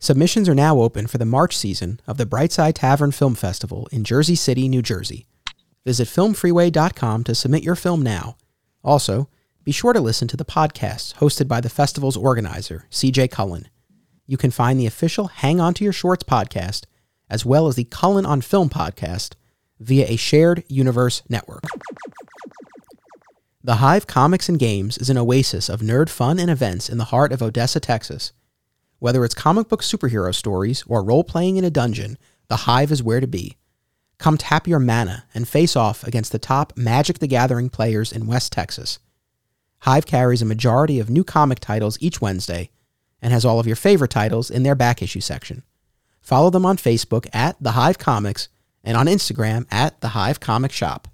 Submissions are now open for the March season of the Brightside Tavern Film Festival in Jersey City, New Jersey. Visit filmfreeway.com to submit your film now. Also, be sure to listen to the podcasts hosted by the festival's organizer, CJ Cullen. You can find the official Hang On to Your Shorts podcast, as well as the Cullen on Film podcast, via a shared universe network. The Hive Comics and Games is an oasis of nerd fun and events in the heart of Odessa, Texas. Whether it's comic book superhero stories or role playing in a dungeon, the Hive is where to be. Come tap your mana and face off against the top Magic the Gathering players in West Texas. Hive carries a majority of new comic titles each Wednesday and has all of your favorite titles in their back issue section. Follow them on Facebook at The Hive Comics and on Instagram at The Hive Comic Shop.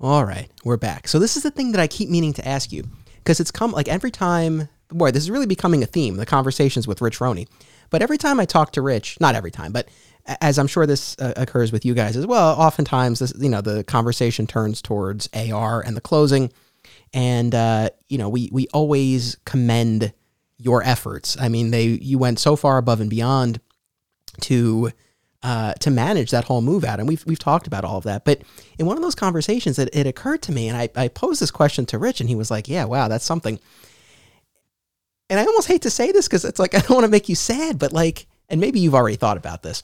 All right, we're back. So this is the thing that I keep meaning to ask you because it's come like every time. Boy, this is really becoming a theme. The conversations with Rich Roney, but every time I talk to Rich, not every time, but as I'm sure this uh, occurs with you guys as well, oftentimes this you know the conversation turns towards AR and the closing, and uh, you know we we always commend your efforts. I mean, they you went so far above and beyond to uh, to manage that whole move out. And we've, we've talked about all of that. But in one of those conversations, it, it occurred to me, and I, I posed this question to Rich, and he was like, Yeah, wow, that's something. And I almost hate to say this because it's like, [LAUGHS] I don't want to make you sad, but like, and maybe you've already thought about this.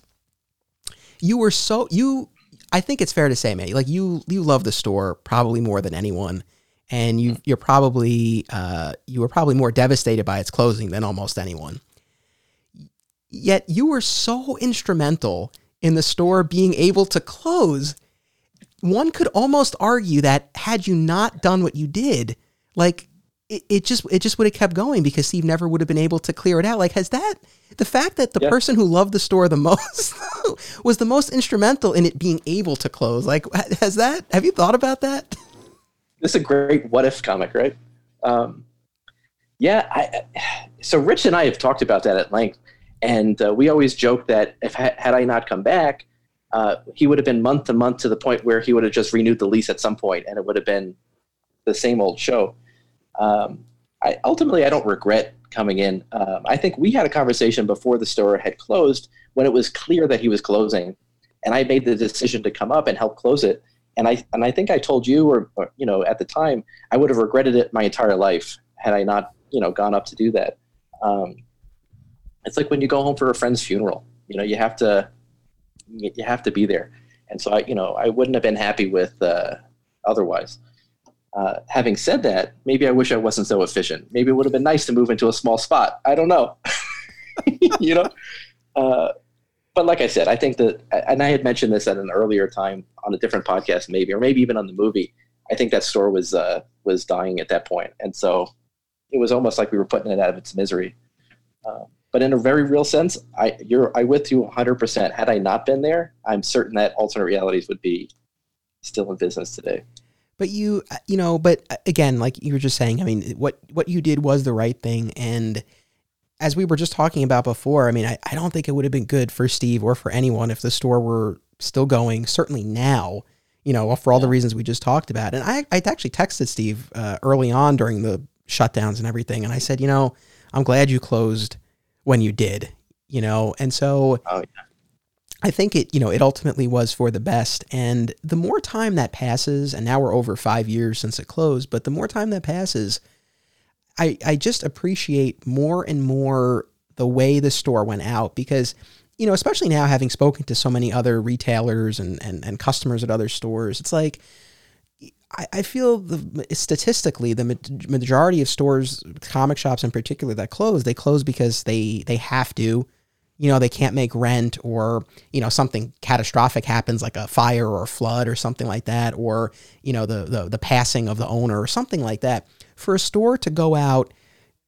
You were so, you, I think it's fair to say, man, like you, you love the store probably more than anyone. And you, you're probably, uh, you were probably more devastated by its closing than almost anyone yet you were so instrumental in the store being able to close. One could almost argue that had you not done what you did, like it, it just it just would have kept going because Steve never would have been able to clear it out. Like has that the fact that the Yeah. person who loved the store the most [LAUGHS] was the most instrumental in it being able to close? Like has that have you thought about that? this is a great what if comic, right? Um, yeah, I, so Rich and I have talked about that at length, and uh, we always joke that if had I not come back, uh, he would have been month to month to the point where he would have just renewed the lease at some point, and it would have been the same old show. Um, I, ultimately, I don't regret coming in. Um, I think we had a conversation before the store had closed when it was clear that he was closing, and I made the decision to come up and help close it. And I and I think I told you, or, or you know, at the time, I would have regretted it my entire life had I not, you know, gone up to do that. Um, it's like when you go home for a friend's funeral. You know, you have to you have to be there. And so I, you know, I wouldn't have been happy with uh, otherwise. Uh, having said that, maybe I wish I wasn't so efficient. Maybe it would have been nice to move into a small spot. I don't know. [LAUGHS] you know, uh, but like I said, I think that, and I had mentioned this at an earlier time on a different podcast, maybe, or maybe even on the movie. I think that store was uh, was dying at that point, and so it was almost like we were putting it out of its misery. Uh, but in a very real sense, I you're I with you 100. percent Had I not been there, I'm certain that alternate realities would be still in business today. But you, uh, you know, but uh, again, like you were just saying, I mean, what what you did was the right thing, and as we were just talking about before, I mean, I, I don't think it would have been good for Steve or for anyone if the store were still going. Certainly now, you know, for all yeah. the reasons we just talked about. And I I actually texted Steve uh, early on during the shutdowns and everything, and I said, you know, I'm glad you closed when you did, you know, and so. Oh, yeah. I think it, you know, it ultimately was for the best. And the more time that passes, and now we're over five years since it closed, but the more time that passes, I, I just appreciate more and more the way the store went out because, you know, especially now having spoken to so many other retailers and, and, and customers at other stores, it's like, I, I feel the statistically the majority of stores, comic shops in particular, that close, they close because they they have to. You know, they can't make rent, or you know something catastrophic happens, like a fire or a flood or something like that, or you know the the, the passing of the owner or something like that. For a store to go out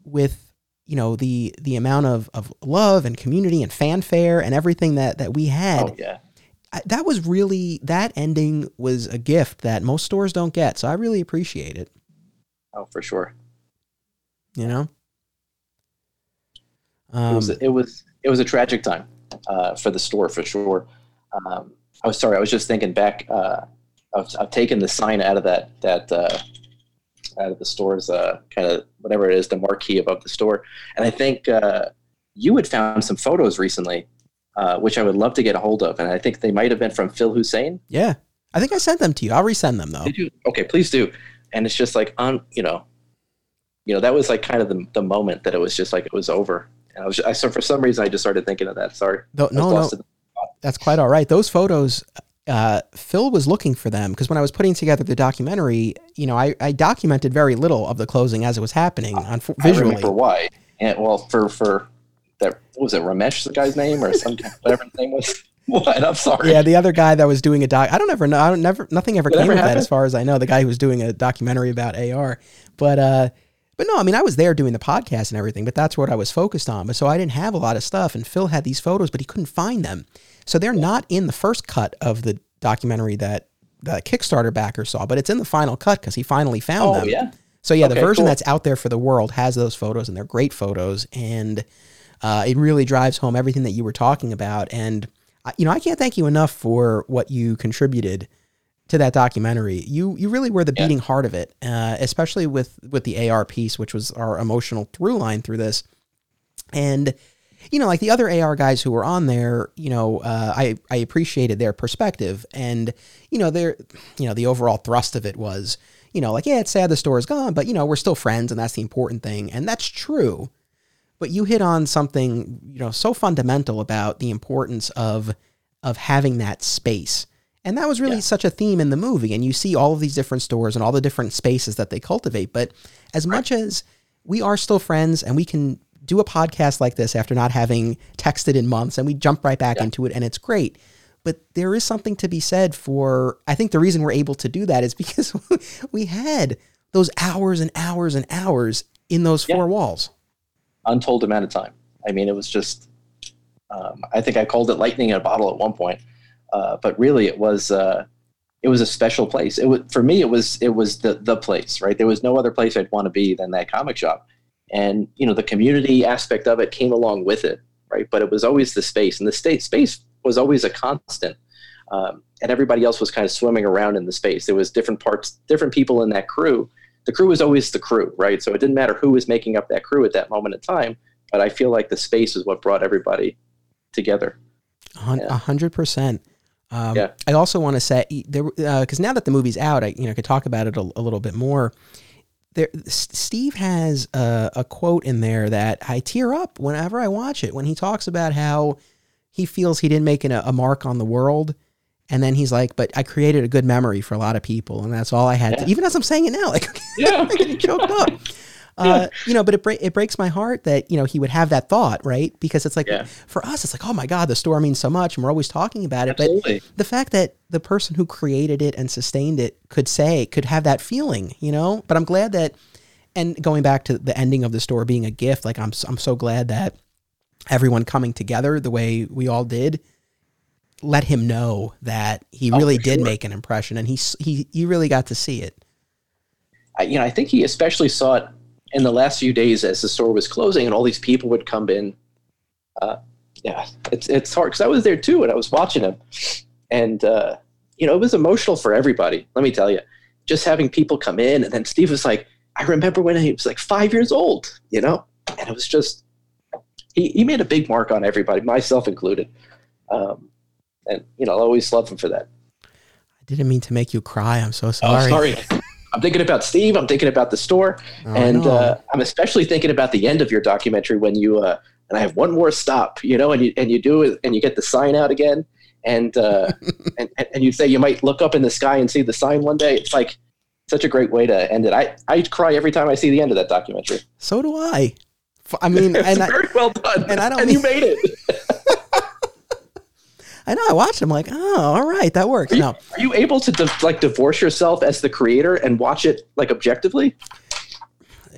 with you know the the amount of, of love and community and fanfare and everything that that we had oh, yeah that was really that ending was a gift that most stores don't get. So I really appreciate it. Oh, for sure. You know, um, it was it was it was a tragic time uh, for the store for sure. Um, I was sorry. I was just thinking back. Uh, I've, I've taken the sign out of that that uh, out of the store's uh, kind of whatever it is, the marquee above the store, and I think uh, you had found some photos recently uh, which I would love to get a hold of. And I think they might have been from Phil Hussein. Yeah. I think I sent them to you. I'll resend them though. Okay, please do. And it's just like on, you know, you know, that was like kind of the, the moment that it was just like it was over. And I was, I, so for some reason, I just started thinking of that. Sorry. no, no, that's quite all right. Those photos, uh, Phil was looking for them because when I was putting together the documentary, you know, I, I documented very little of the closing as it was happening on visually. I remember why. And well, for for that was it Ramesh the guy's name or some whatever his name was. [LAUGHS] What? I'm sorry. Yeah, the other guy that was doing a doc. I don't ever know. I don't never. Nothing ever came of that, as far as I know. The guy who was doing a documentary about AR, but uh, but no, I mean, I was there doing the podcast and everything, but that's what I was focused on. But so I didn't have a lot of stuff, and Phil had these photos, but he couldn't find them. So they're not in the first cut of the documentary that the Kickstarter backer saw, but it's in the final cut because he finally found oh, them. Yeah. So yeah, okay, the version cool. that's out there for the world has those photos, and they're great photos, and uh, it really drives home everything that you were talking about. And, you know, I can't thank you enough for what you contributed to that documentary. You you really were the beating heart of it, uh, especially with with the AR piece, which was our emotional through line through this. And you know, like the other AR guys who were on there, you know, uh, I I appreciated their perspective, and you know, their you know the overall thrust of it was, you know, like yeah, it's sad the store is gone, but you know, we're still friends, and that's the important thing, and that's true but you hit on something you know so fundamental about the importance of of having that space and that was really yeah. such a theme in the movie and you see all of these different stores and all the different spaces that they cultivate but as right. much as we are still friends and we can do a podcast like this after not having texted in months and we jump right back yeah. into it and it's great but there is something to be said for i think the reason we're able to do that is [LAUGHS] because we had those hours and hours and hours in those yeah. four walls untold amount of time. I mean, it was just, um, I think I called it lightning in a bottle at one point, uh, but really it was, uh, it was a special place. It was for me. It was it was the the place, right? There was no other place I'd want to be than that comic shop, and you know the community aspect of it came along with it, right? But it was always the space, and the state space was always a constant. Um, and everybody else was kind of swimming around in the space. There was different parts, different people in that crew the crew was always the crew, right? So it didn't matter who was making up that crew at that moment in time. But I feel like the space is what brought everybody together. A hundred percent. Um, yeah. I also want to say there because uh, now that the movie's out, I you know could talk about it a, a little bit more. There, Steve has a, a, quote in there that I tear up whenever I watch it when he talks about how he feels he didn't make an, a mark on the world And then he's like, "But I created a good memory for a lot of people, and that's all I had." Yeah. To, even as I'm saying it now, [LAUGHS] like, Yeah. [LAUGHS] I'm getting choked up. Uh, you know, but it, it breaks my heart that you know he would have that thought, right? Because it's like Yeah. for us, it's like, oh my god, the store means so much, and we're always talking about it. But the fact that the person who created it and sustained it could say, could have that feeling, you know. But I'm glad that, and going back to the ending of the store being a gift, like I'm, I'm so glad that everyone coming together the way we all did let him know that he Oh, really did sure. make an impression and he he he really got to see it I, you know, I think he especially saw it in the last few days as the store was closing and all these people would come in. Uh, yeah, it's it's hard because I was there too and I was watching him, and uh, you know it was emotional for everybody. Let me tell you, just having people come in and then Steve was like, I remember when he was like five years old, you know, and it was just he he made a big mark on everybody, myself included, um, and you know I'll always love him for that. i didn't mean to make you cry i'm so Oh, sorry, sorry. I'm thinking about Steve. I'm thinking about the store. Oh, and uh, I'm especially thinking about the end of your documentary when you uh, and I have one more stop, you know, and you and you do it and you get the sign out again, and uh, [LAUGHS] and and- you say you might look up in the sky and see the sign one day. It's like such a great way to end it. I I cry every time I see the end of that documentary. so do i i mean [LAUGHS] It's and I, very well done, and I don't and you made it. [LAUGHS] I know i watched him like oh all right that works Are you, no are you able to di- like divorce yourself as the creator and watch it like objectively?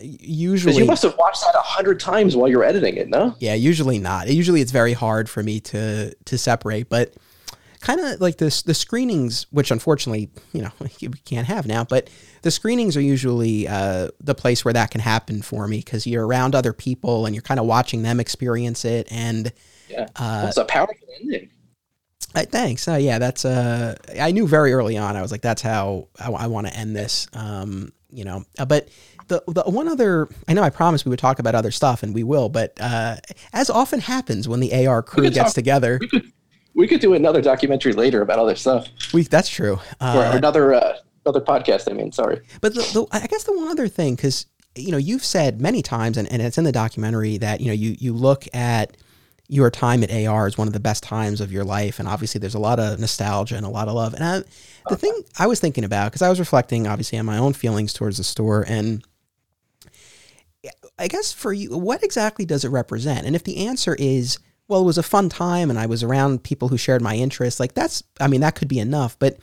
Usually you must have watched that a hundred times while you're editing it, no? Yeah, usually not. Usually it's very hard for me to to separate, but kind of like this the screenings, which unfortunately you know [LAUGHS] we can't have now, but the screenings are usually uh, the place where that can happen for me because you're around other people and you're kind of watching them experience it. And Yeah, uh, it's a powerful ending. I, thanks. Uh, yeah, that's uh, I knew very early on. I was like, that's how I, I want to end this. Um, you know, uh, but the the one other, I know I promised we would talk about other stuff, and we will. But uh, as often happens when the AR crew gets talk- together, We could we could do another documentary later about other stuff we that's true. or Uh, another uh, another podcast. I mean, sorry. But the, the, I guess the one other thing, because you know, you've said many times, and, and it's in the documentary that you know you you look at your time at AR is one of the best times of your life, and obviously there's a lot of nostalgia and a lot of love. And I, the thing I was thinking about, because I was reflecting obviously on my own feelings towards the store, and I guess for you, what exactly does it represent? And if the answer is well, it was a fun time, and I was around people who shared my interests, like that's, I mean, that could be enough, but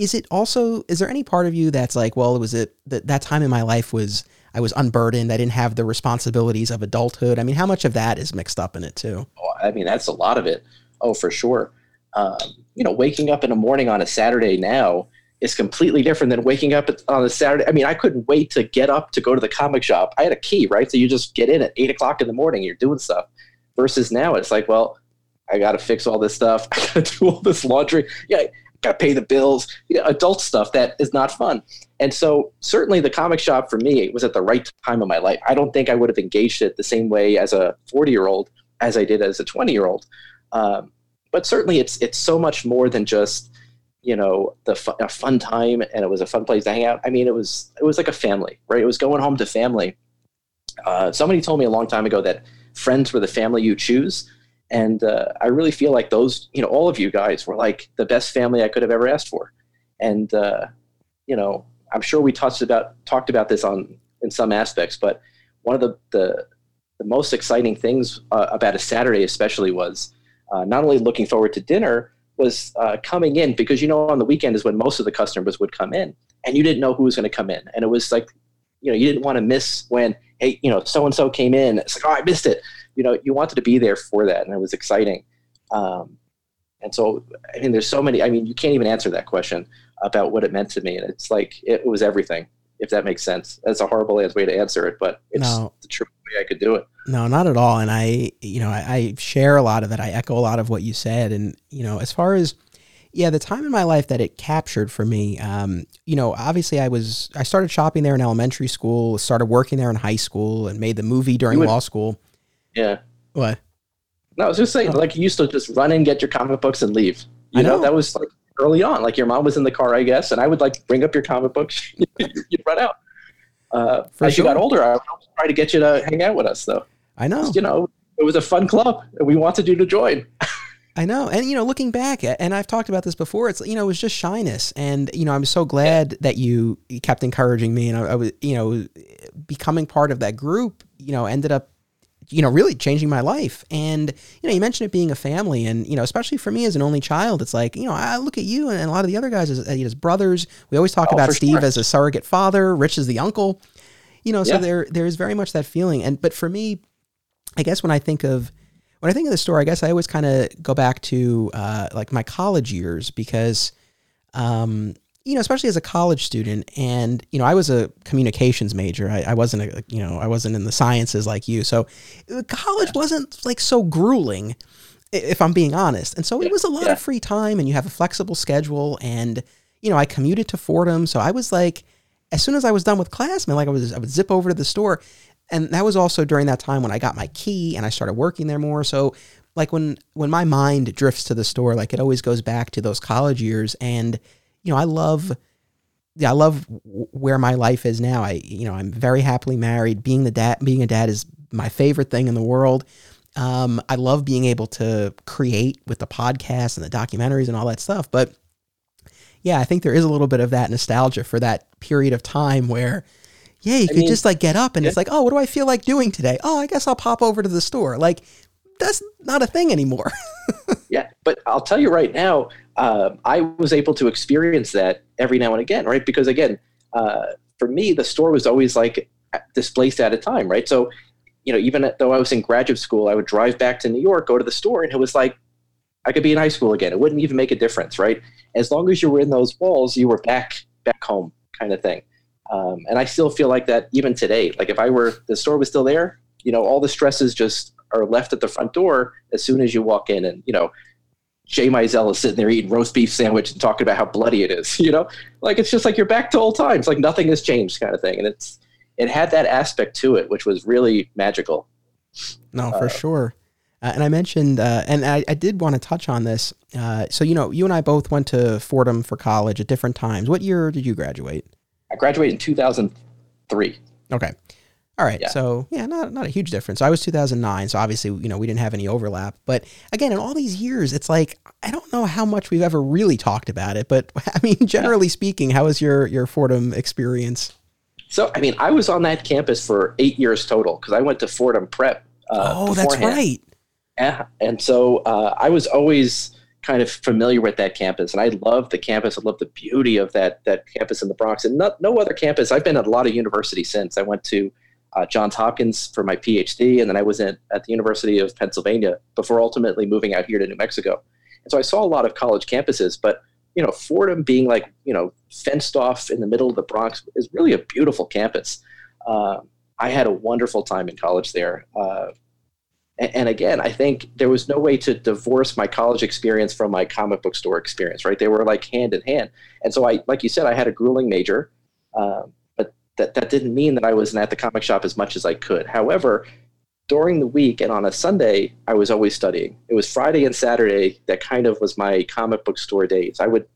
is it also is there any part of you that's like well it was it that that time in my life was i was unburdened i didn't have the responsibilities of adulthood i mean how much of that is mixed up in it too Oh, I mean, that's a lot of it. Oh, for sure. Um, you know, waking up in the morning on a Saturday now is completely different than waking up on a Saturday. I mean, I couldn't wait to get up to go to the comic shop. I had a key, right? So you just get in at eight o'clock in the morning. You're doing stuff. Versus now, it's like, well, I got to fix all this stuff. [LAUGHS] I got to do all this laundry. Yeah, got to pay the bills. Yeah, adult stuff that is not fun. And so, certainly, the comic shop for me was at the right time of my life. I don't think I would have engaged it the same way as a 40 year old as I did as a 20 year old. Um, but certainly, it's it's so much more than just you know the a fun time and it was a fun place to hang out. I mean, it was it was like a family, right? It was going home to family. Uh, somebody told me a long time ago that friends were the family you choose, and uh, I really feel like those you know all of you guys were like the best family I could have ever asked for, and uh, you know I'm sure we touched about talked about this on in some aspects, but one of the the, the most exciting things uh, about a Saturday, especially, was uh, not only looking forward to dinner, was uh, coming in because you know on the weekend is when most of the customers would come in, and you didn't know who was going to come in, and it was like, you know, you didn't want to miss when hey, you know, so and so came in. It's like, oh, I missed it. You know, you wanted to be there for that, and it was exciting. Um, and so, I mean, there's so many. I mean, you can't even answer that question about what it meant to me, and it's like it was everything. If that makes sense, that's a horrible way to answer it, but it's No. the true way I could do it. no not at all and i you know I, I share a lot of that i echo a lot of what you said and you know as far as yeah the time in my life that it captured for me um, you know obviously i was i started shopping there in elementary school started working there in high school and made the movie during would- law school Yeah. what No, I was just saying, Oh. like you used to just run in, get your comic books, and leave. You I know? know. that was like early on. Like your mom was in the car, I guess, and I would like bring up your comic books. [LAUGHS] You'd run out. Uh, as you got older, I would try to get you to hang out with us, though. i know You know, it was a fun club, and we wanted you to join. [LAUGHS] I know. And, you know, looking back, and I've talked about this before, it's, you know, it was just shyness. And, you know, I'm so glad that you kept encouraging me. And I, I, was, you know, becoming part of that group, you know, ended up, you know, really changing my life. And, you know, you mentioned it being a family. And, you know, especially for me as an only child, it's like, you know, I look at you and a lot of the other guys as, as brothers. We always talk oh, about Steve sure. as a surrogate father, Rich as the uncle. You know, so yeah. there there's very much that feeling. And, but for me, I guess when I think of, when I think of the store, I guess I always kind of go back to uh, like my college years because, um, you know, especially as a college student, and you know, I was a communications major. I, I wasn't a, you know, I wasn't in the sciences like you, so uh, college yeah. wasn't like so grueling, if I'm being honest. And so yeah. it was a lot yeah. of free time, and you have a flexible schedule, and you know, I commuted to Fordham, so I was like, as soon as I was done with class, man, like I was, I would zip over to the store, and that was also during that time when I got my key and I started working there more. So like when when my mind drifts to the store, like it always goes back to those college years. And you know, I love yeah, I love where my life is now. I you know, I'm very happily married. Being the dad, being a dad is my favorite thing in the world. Um, I love being able to create with the podcast and the documentaries and all that stuff. But yeah, I think there is a little bit of that nostalgia for that period of time where yeah, you I could mean, just like get up and yeah. it's like, oh, what do I feel like doing today? Oh, I guess I'll pop over to the store. Like, that's not a thing anymore. [LAUGHS] yeah, but I'll tell you right now, uh, I was able to experience that every now and again, right? Because again, uh, for me, the store was always like displaced at a time, right? So, you know, even though I was in graduate school, I would drive back to New York, go to the store, and it was like I could be in high school again. It wouldn't even make a difference, right? As long as you were in those walls, you were back back home, kind of thing. Um, and I still feel like that even today. Like if I were, the store was still there, you know, all the stresses just are left at the front door as soon as you walk in. And, you know, Jay Mizell is sitting there eating roast beef sandwich and talking about how bloody it is, [LAUGHS] you know, like it's just like you're back to old times, like nothing has changed kind of thing. And it's, it had that aspect to it, which was really magical. No, for uh, sure. Uh, and I mentioned, uh, and I, I, did want to touch on this. Uh, so, you know, you and I both went to Fordham for college at different times. What year did you graduate? I graduated in 2003. Okay. All right. Yeah. So yeah, not not a huge difference. I was 2009, so obviously you know we didn't have any overlap. But again, in all these years, it's like I don't know how much we've ever really talked about it. But [LAUGHS] I mean, generally yeah. speaking, how was your your Fordham experience? So I mean, I was on that campus for eight years total because I went to Fordham Prep. Uh, oh, beforehand. that's right. Yeah, and so uh, I was always kind of familiar with that campus, and I love the campus. I love the beauty of that that campus in the Bronx, and no, no other campus. I've been at a lot of universities since. I went to uh, Johns Hopkins for my PhD, and then I was at, at the University of Pennsylvania before ultimately moving out here to New Mexico. And so I saw a lot of college campuses, but you know, Fordham being like you know fenced off in the middle of the Bronx is really a beautiful campus. Uh, I had a wonderful time in college there. Uh, and again, I think there was no way to divorce my college experience from my comic book store experience, right? They were like hand in hand. And so I, like you said, I had a grueling major, um, that, that didn't mean that I wasn't at the comic shop as much as I could. However, during the week and on a Sunday, I was always studying. It was Friday and Saturday that kind of was my comic book store days. I would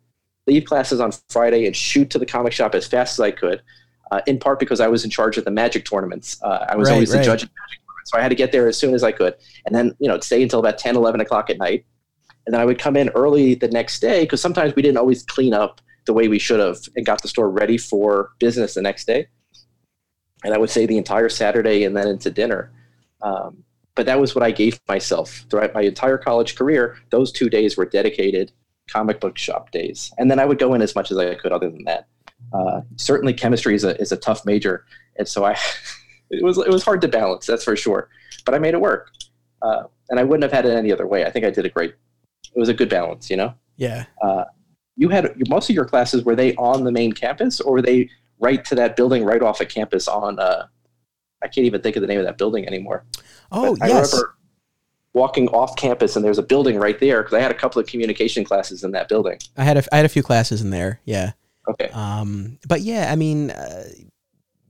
leave classes on Friday and shoot to the comic shop as fast as I could, uh, in part because I was in charge of the magic tournaments. Uh, I was right, always right. the judge of magic so I had to get there as soon as I could. And then, you know, stay until about 10, 11 o'clock at night. And then I would come in early the next day because sometimes we didn't always clean up the way we should have and got the store ready for business the next day. And I would say the entire Saturday and then into dinner. Um, but that was what I gave myself throughout my entire college career. Those two days were dedicated comic book shop days. And then I would go in as much as I could other than that. Uh, certainly chemistry is a, is a tough major. And so I, [LAUGHS] it was it was hard to balance, that's for sure. But I made it work, uh, and I wouldn't have had it any other way. I think I did a great. It was a good balance, you know. Yeah. Uh, you had most of your classes were they on the main campus or were they right to that building right off a of campus on uh, I can't even think of the name of that building anymore. Oh, but yes. I remember walking off campus and there's a building right there because I had a couple of communication classes in that building. I had a, I had a few classes in there. Yeah. Okay. Um, but yeah, I mean, uh,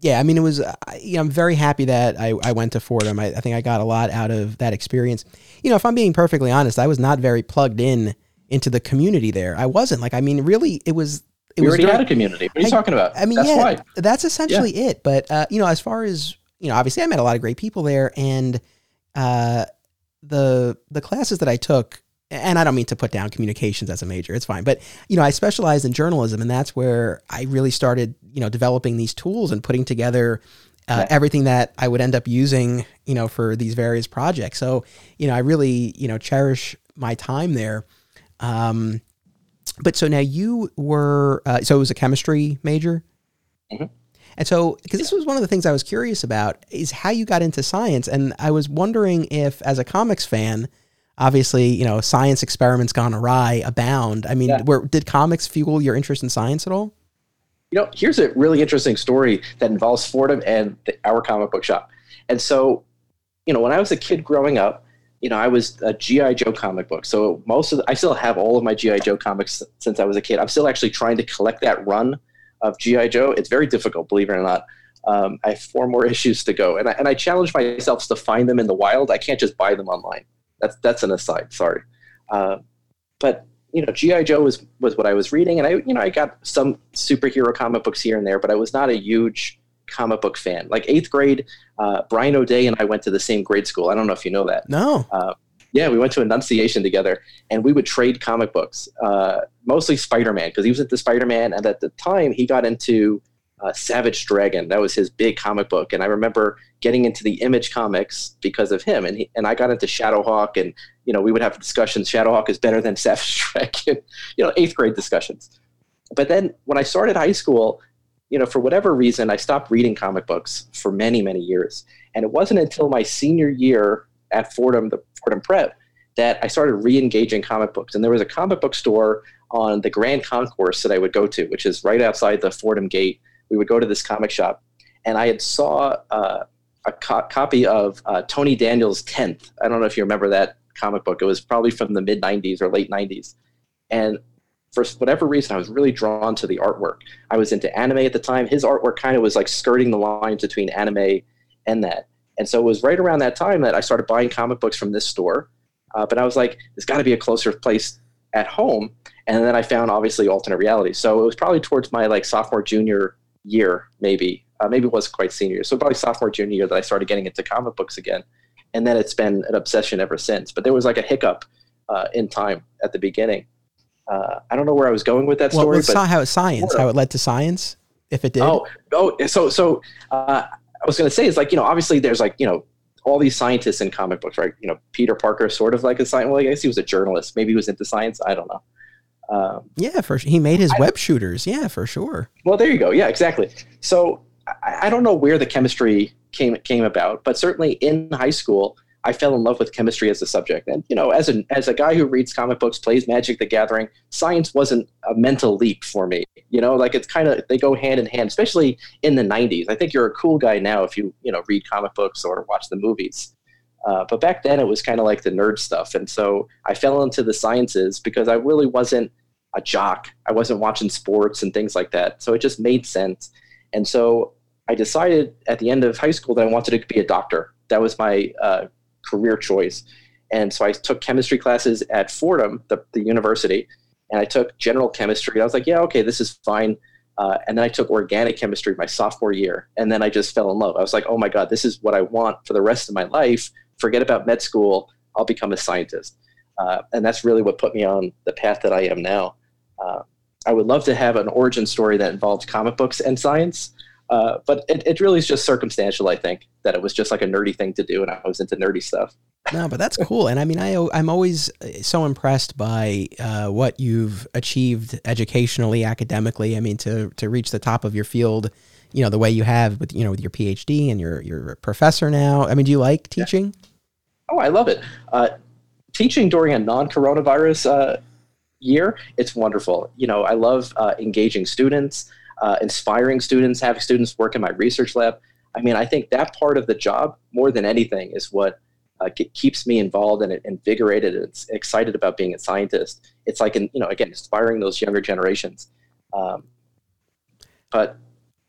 yeah, I mean, it was, you know, I'm very happy that I, I went to Fordham. I, I think I got a lot out of that experience. You know, if I'm being perfectly honest, I was not very plugged in into the community there. I wasn't like, I mean, really, it was. It we was already during, had a community. What are you I, talking about? I mean, that's yeah, why. that's essentially yeah. it. But uh, you know, as far as you know, obviously, I met a lot of great people there, and uh, the the classes that I took, and I don't mean to put down communications as a major. It's fine, but you know, I specialized in journalism, and that's where I really started, you know, developing these tools and putting together uh, everything that I would end up using, you know, for these various projects. So, you know, I really, you know, cherish my time there. Um, but so now you were, uh, so it was a chemistry major. Mm-hmm. And so, because this was one of the things I was curious about, is how you got into science. And I was wondering if, as a comics fan, obviously, you know, science experiments gone awry abound. I mean, yeah. where, did comics fuel your interest in science at all? You know, here's a really interesting story that involves Fordham and the, our comic book shop. And so, you know, when I was a kid growing up, you know, I was a GI Joe comic book. So most of the, I still have all of my GI Joe comics since I was a kid. I'm still actually trying to collect that run of GI Joe. It's very difficult, believe it or not. Um, I have four more [LAUGHS] issues to go, and I, and I challenge myself to find them in the wild. I can't just buy them online. That's that's an aside. Sorry, uh, but you know, GI Joe was was what I was reading, and I you know I got some superhero comic books here and there, but I was not a huge comic book fan. Like eighth grade, uh, Brian O'Day and I went to the same grade school. I don't know if you know that. No. Uh, yeah, we went to Annunciation together, and we would trade comic books, uh, mostly Spider-Man, because he was into Spider-Man, and at the time he got into uh, Savage Dragon. That was his big comic book, and I remember getting into the Image comics because of him, and he, and I got into Shadowhawk, and you know we would have discussions. Shadowhawk is better than [LAUGHS] Savage Dragon, you know, eighth grade discussions. But then when I started high school, you know, for whatever reason, I stopped reading comic books for many, many years, and it wasn't until my senior year at Fordham, the Fordham Prep, that I started re-engaging comic books. And there was a comic book store on the Grand Concourse that I would go to, which is right outside the Fordham Gate. We would go to this comic shop, and I had saw uh, a co- copy of uh, Tony Daniels' Tenth. I don't know if you remember that comic book. It was probably from the mid '90s or late '90s, and for whatever reason, I was really drawn to the artwork. I was into anime at the time. His artwork kind of was like skirting the lines between anime and that. And so it was right around that time that I started buying comic books from this store. Uh, but I was like, there's got to be a closer place at home. And then I found obviously alternate reality. So it was probably towards my like sophomore, junior year, maybe. Uh, maybe it was quite senior. So probably sophomore, junior year that I started getting into comic books again. And then it's been an obsession ever since. But there was like a hiccup uh, in time at the beginning. Uh, I don't know where I was going with that story. Well, but how it science, how it led to science, if it did. Oh, oh, so so uh, I was going to say is like you know obviously there's like you know all these scientists in comic books, right? You know, Peter Parker, sort of like a scientist. Well, I guess he was a journalist. Maybe he was into science. I don't know. Um, yeah, for he made his I, web shooters. Yeah, for sure. Well, there you go. Yeah, exactly. So I, I, don't know where the chemistry came came about, but certainly in high school, I fell in love with chemistry as a subject. And you know, as a as a guy who reads comic books, plays Magic the Gathering, science wasn't a mental leap for me. You know, like it's kind of they go hand in hand, especially in the '90s. I think you're a cool guy now if you you know read comic books or watch the movies. Uh, but back then, it was kind of like the nerd stuff, and so I fell into the sciences because I really wasn't a jock. I wasn't watching sports and things like that, so it just made sense. And so I decided at the end of high school that I wanted to be a doctor. That was my uh, career choice. And so I took chemistry classes at Fordham, the, the university, and I took general chemistry. I was like, yeah, okay, this is fine. Uh, and then I took organic chemistry my sophomore year, and then I just fell in love. I was like, oh my God, this is what I want for the rest of my life. Forget about med school. I'll become a scientist. Uh, and that's really what put me on the path that I am now. Uh, I would love to have an origin story that involves comic books and science. Uh, but it, it really is just circumstantial, I think, that it was just like a nerdy thing to do, and I was into nerdy stuff. no, but that's cool, and I mean, I I'm always uh, so impressed by uh, what you've achieved educationally, academically. I mean, to to reach the top of your field, you know, the way you have with you know with your PhD and you're you're professor now. I mean, do you like teaching? Yeah. Oh, I love it. Uh, teaching during a non-coronavirus uh, year, it's wonderful. You know, I love uh, engaging students uh, inspiring students, having students work in my research lab. I mean, I think that part of the job, more than anything, is what uh, keeps me involved and invigorated and excited about being a scientist. It's like, you know, again, inspiring those younger generations. Um, but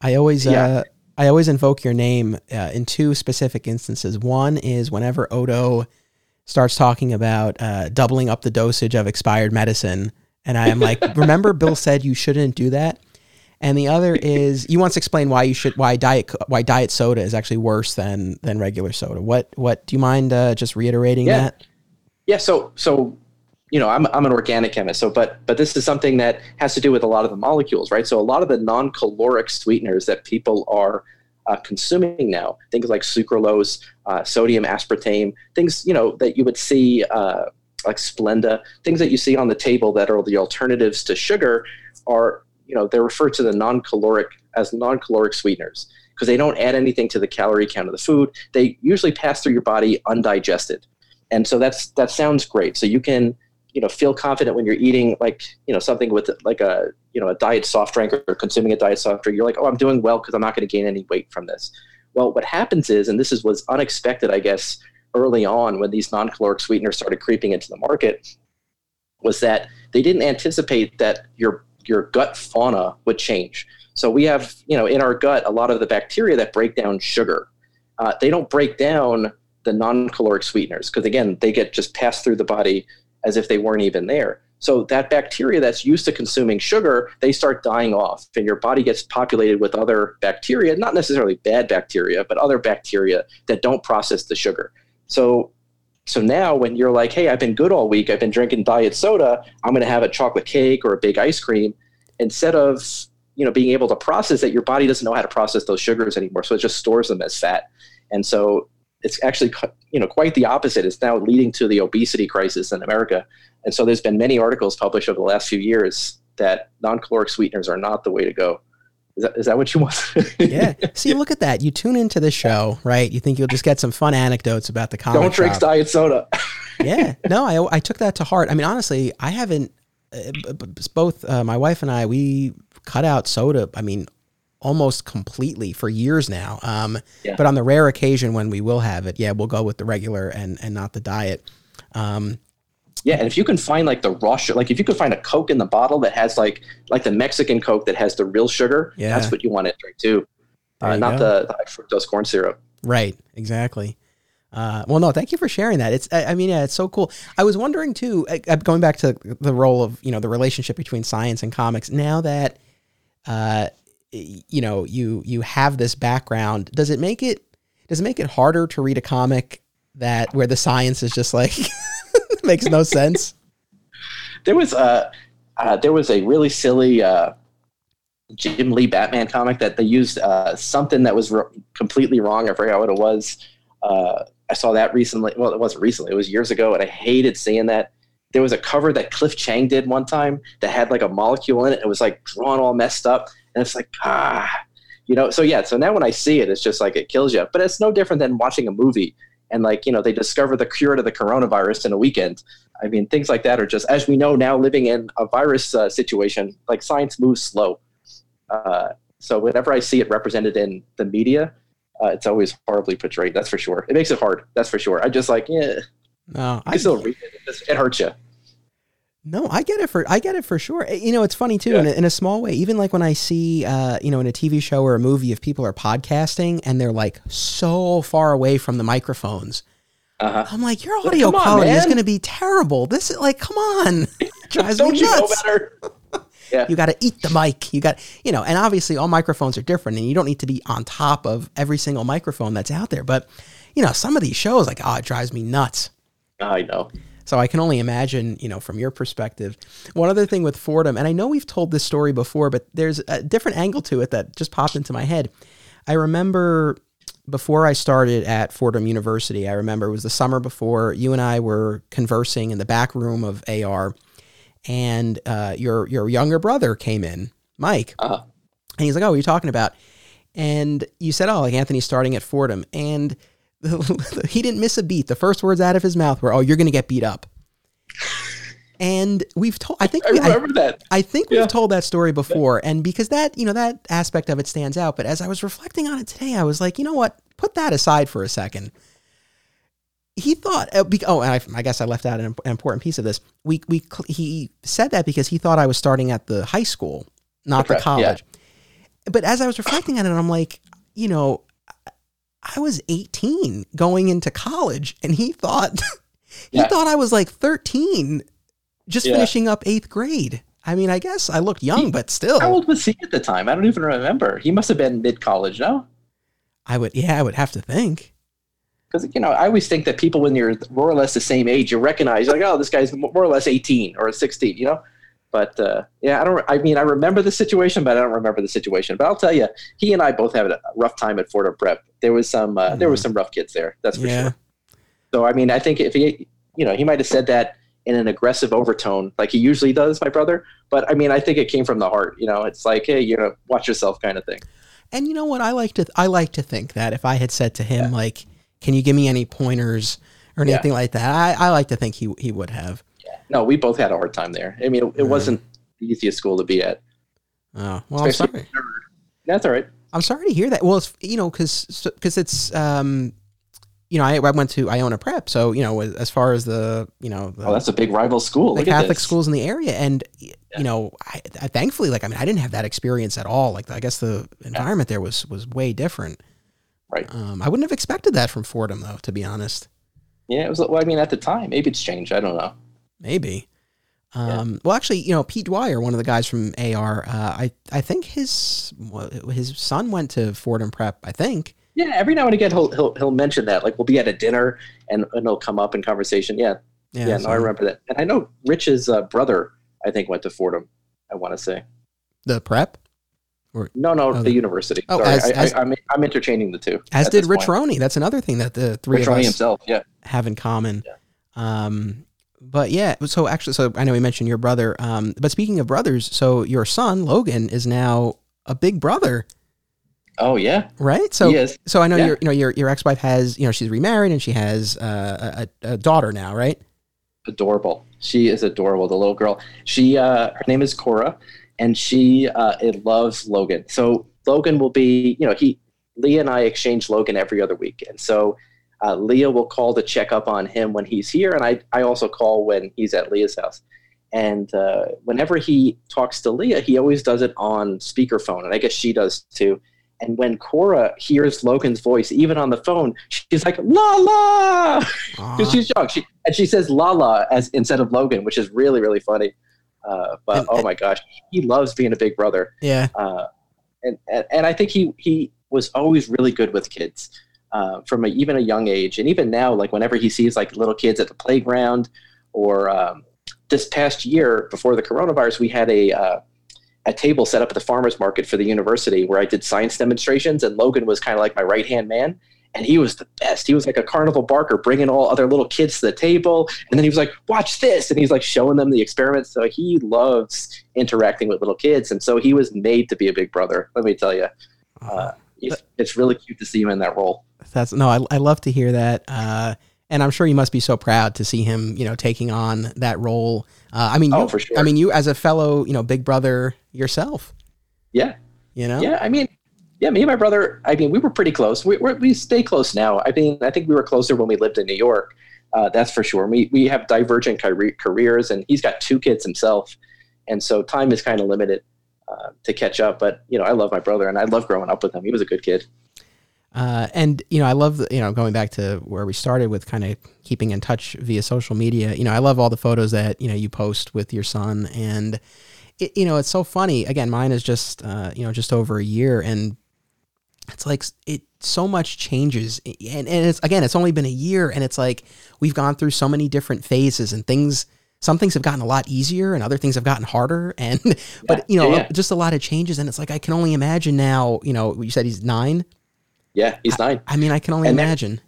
I always, yeah. uh, I always invoke your name uh, in two specific instances. One is whenever Odo starts talking about uh, doubling up the dosage of expired medicine, and I am like, [LAUGHS] remember Bill said you shouldn't do that and the other is you once explained why you should why diet why diet soda is actually worse than than regular soda. What what do you mind uh, just reiterating yeah. that? Yeah. So so you know, I'm I'm an organic chemist, so but but this is something that has to do with a lot of the molecules, right? So a lot of the non-caloric sweeteners that people are uh, consuming now, things like sucralose, uh, sodium aspartame, things you know that you would see uh, like Splenda, things that you see on the table that are the alternatives to sugar, are you know they're referred to the non-caloric as non-caloric sweeteners because they don't add anything to the calorie count of the food. They usually pass through your body undigested, and so that's that sounds great. So you can you know feel confident when you're eating like you know something with like a you know a diet soft drink or consuming a diet soft drink you're like oh i'm doing well because i'm not going to gain any weight from this well what happens is and this is was unexpected i guess early on when these non-caloric sweeteners started creeping into the market was that they didn't anticipate that your your gut fauna would change so we have you know in our gut a lot of the bacteria that break down sugar uh, they don't break down the non-caloric sweeteners because again they get just passed through the body as if they weren't even there. So that bacteria that's used to consuming sugar, they start dying off, and your body gets populated with other bacteria, not necessarily bad bacteria, but other bacteria that don't process the sugar. So so now when you're like, hey, I've been good all week, I've been drinking diet soda, I'm going to have a chocolate cake or a big ice cream, instead of you know being able to process it, your body doesn't know how to process those sugars anymore, so it just stores them as fat. And so it's actually you know quite the opposite. It's now leading to the obesity crisis in America, and so there's been many articles published over the last few years that non-caloric sweeteners are not the way to go. Is that, is that what you want? yeah. [LAUGHS] See, look at that. You tune into the show, right? You think you'll just get some fun anecdotes about the comic Don't drink shop. diet soda. [LAUGHS] yeah. [LAUGHS] No, I, I took that to heart. I mean, honestly, I haven't, uh, both uh, my wife and I, we cut out soda. I mean, almost completely for years now. Um, yeah. But on the rare occasion when we will have it, yeah, we'll go with the regular and and not the diet. Um, yeah, and if you can find like the raw sugar, like if you could find a Coke in the bottle that has like like the Mexican Coke that has the real sugar, yeah. that's what you want to drink too, uh, not the, the high fructose corn syrup. Right, exactly. Uh, well, no, thank you for sharing that. It's, I, I mean, yeah, it's so cool. I was wondering too, going back to the role of, you know, the relationship between science and comics. Now that, uh, you know you you have this background does it make it does it make it harder to read a comic that where the science is just like [LAUGHS] [LAUGHS] makes no sense there was a uh, there was a really silly uh, Jim Lee Batman comic that they used uh, something that was completely wrong. I forgot what it was. Uh, I saw that recently. Well, it wasn't recently. It was years ago, and I hated seeing that. There was a cover that Cliff Chiang did one time that had like a molecule in it. It was like drawn all messed up, and it's like ah you know so yeah so now when i see it it's just like it kills you but it's no different than watching a movie and like you know they discover the cure to the coronavirus in a weekend. I mean things like that are just as we know now living in a virus uh, situation like science moves slow. Uh, so whenever i see it represented in the media uh, it's always horribly portrayed that's for sure. It makes it hard that's for sure. I just like yeah. No i still read it it hurts you no, I get it for I get it for sure. You know, it's funny too yeah. in, a, in a small way. Even like when I see, uh, you know, in a TV show or a movie, if people are podcasting and they're like so far away from the microphones, uh-huh. I'm like, your audio like, quality on, is going to be terrible. This is like, come on, [LAUGHS] drives Don't me you nuts. know [LAUGHS] yeah. You got to eat the mic. You got, you know, and obviously all microphones are different, and you don't need to be on top of every single microphone that's out there. But you know, some of these shows, like, oh, it drives me nuts. I know. So I can only imagine, you know, from your perspective. One other thing with Fordham, and I know we've told this story before, but there's a different angle to it that just popped into my head. I remember before I started at Fordham University, I remember it was the summer before you and I were conversing in the back room of AR, and uh, your your younger brother came in, Mike, uh-huh. and he's like, "Oh, what are you talking about?" And you said, "Oh, like Anthony's starting at Fordham," and [LAUGHS] he didn't miss a beat. The first words out of his mouth were, "Oh, you're going to get beat up." And we've told. I think I remember I, that. I think we've told that story before, and because that you know that aspect of it stands out. But as I was reflecting on it today, I was like, you know what? Put that aside for a second. He thought. Uh, oh, I, I, guess I left out an, important piece of this. We we he said that because he thought I was starting at the high school, not the college. Yeah. But as I was reflecting on it, I'm like, you know, I was 18 going into college and he thought [LAUGHS] he yeah. thought I was like 13 just yeah. finishing up 8th grade. I mean, I guess I looked young, he, but still. How old was he at the time? I don't even remember. He must have been mid college, no? I would yeah, I would have to think. because you know I always think that people when you're more or less the same age, you recognize like, oh, this guy's more or less 18 or 16, you know. But uh, yeah, I don't. I mean, I remember the situation, but I don't remember the situation. But I'll tell you, he and I both had a rough time at Fordham Prep. There was some. Uh, mm. There was some rough kids there. That's for yeah. sure. So I mean, I think if he, you know, he might have said that in an aggressive overtone, like he usually does, my brother. But I mean, I think it came from the heart. You know, it's like, hey, you know, watch yourself, kind of thing. And you know what? I like to. I like to think that if I had said to him, yeah. like can you give me any pointers or anything yeah. like that? I, I like to think he he would have. No, we both had a hard time there. I mean, it, it wasn't the easiest school to be at. Oh well, Especially I'm sorry. That's all right. I'm sorry to hear that. Well, it's, you know, because because it's um, you know, I, I went to Iona Prep, so you know, as far as the you know, the, oh, that's a big rival school. The Look Catholic schools in the area, and yeah. you know, I, I, thankfully, like I mean, I didn't have that experience at all. Like I guess the environment yeah. there was was way different. Right. Um, I wouldn't have expected that from Fordham, though, to be honest. Yeah, it was. Well, I mean, at the time, maybe it's changed. I don't know. Maybe. Um, yeah. Well, actually, you know, Pete Dwyer, one of the guys from AR, uh, I I think his his son went to Fordham Prep. I think. Yeah, every now and again he'll he'll, he'll mention that. Like we'll be at a dinner and, and it'll come up in conversation. Yeah, yeah, yeah so. no, I remember that. And I know Rich's uh, brother, I think, went to Fordham. I want to say. The prep. Or, no, no, oh, the, university. Oh, Sorry, as, I, as, I, am I'm, I'm interchaining the two. As did Rich Roney. That's another thing that the three Rich of us himself, yeah. have in common. Yeah. Um, but yeah, so actually, so I know we mentioned your brother. Um, but speaking of brothers, so your son Logan is now a big brother. Oh yeah, right. So so I know yeah. your you know your your ex wife has you know she's remarried and she has uh, a, a daughter now, right? Adorable. She is adorable. The little girl. She uh, her name is Cora and she uh, it loves Logan. So Logan will be, you know, he Leah and I exchange Logan every other week, and so uh, Leah will call to check up on him when he's here, and I I also call when he's at Leah's house. And uh, whenever he talks to Leah, he always does it on speakerphone, and I guess she does too. And when Cora hears Logan's voice, even on the phone, she's like "La la," because she's young. She and she says "La la" as instead of Logan, which is really really funny. Uh, but and, oh my gosh, he loves being a big brother. Yeah. Uh, and, and, and I think he he was always really good with kids uh, from a, even a young age, and even now, like whenever he sees like little kids at the playground, or um, this past year before the coronavirus, we had a uh, a table set up at the farmers market for the university where I did science demonstrations, and Logan was kind of like my right hand man and he was the best. He was like a carnival barker, bringing all other little kids to the table, and then he was like, "Watch this," and he's like showing them the experiments. So he loves interacting with little kids, and so he was made to be a big brother. Let me tell you, uh, it's really cute to see him in that role. That's no, I, I love to hear that, uh, and I'm sure you must be so proud to see him, you know, taking on that role. Uh, I mean, oh, you, for sure. I mean, you as a fellow, you know, big brother yourself. Yeah. You know. Yeah, I mean, yeah, me and my brother. I mean, we were pretty close. We we stay close now. I mean, I think we were closer when we lived in New York. Uh, that's for sure. We we have divergent careers, and he's got two kids himself, and so time is kind of limited uh, to catch up. But you know, I love my brother, and I love growing up with him. He was a good kid. Uh, and you know, I love you know going back to where we started with kind of keeping in touch via social media. You know, I love all the photos that you know you post with your son, and it, you know, it's so funny. Again, mine is just uh, you know just over a year, and it's like it so much changes and, and it's again it's only been a year and it's like we've gone through so many different phases and things some things have gotten a lot easier and other things have gotten harder. [LAUGHS] And yeah, but you know yeah, yeah. just a lot of changes. And it's like i can only imagine now you know you said he's nine? Yeah he's nine. I, I mean i can only and imagine.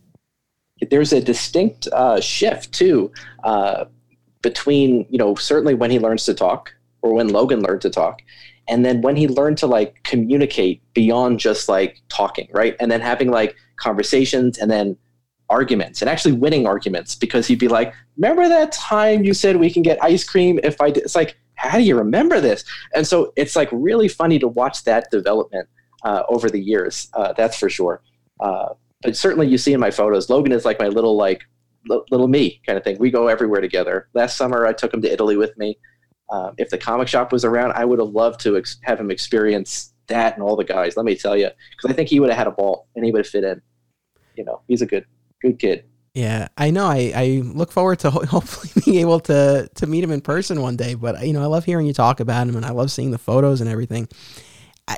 there's a distinct uh, shift too uh, between you know certainly when he learns to talk or when logan learned to talk and then when he learned to like communicate beyond just like talking right? And then having like conversations and then arguments and actually winning arguments because he'd be like remember that time you said we can get ice cream if i did it's like how do you remember this and so it's like really funny to watch that development uh, over the years uh, that's for sure uh, but certainly you see in my photos logan is like my little like little me kind of thing we go everywhere together last summer i took him to italy with me um, if the comic shop was around, I would have loved to ex- have him experience that and all the guys. Let me tell you, because I think he would have had a ball and he would have fit in. You know, he's a good, good kid. Yeah, I know. I, I look forward to ho- [LAUGHS] hopefully being able to to meet him in person one day. But you know, I love hearing you talk about him, and I love seeing the photos and everything.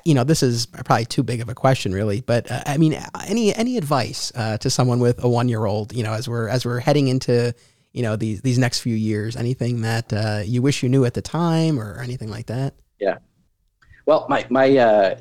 you know, this is probably too big of a question, really. But uh, I mean, any any advice uh, to someone with a one year old? You know, as we're as we're heading into you know these these next few years, anything that uh, you wish you knew at the time, or anything like that? Yeah. Well, my my uh,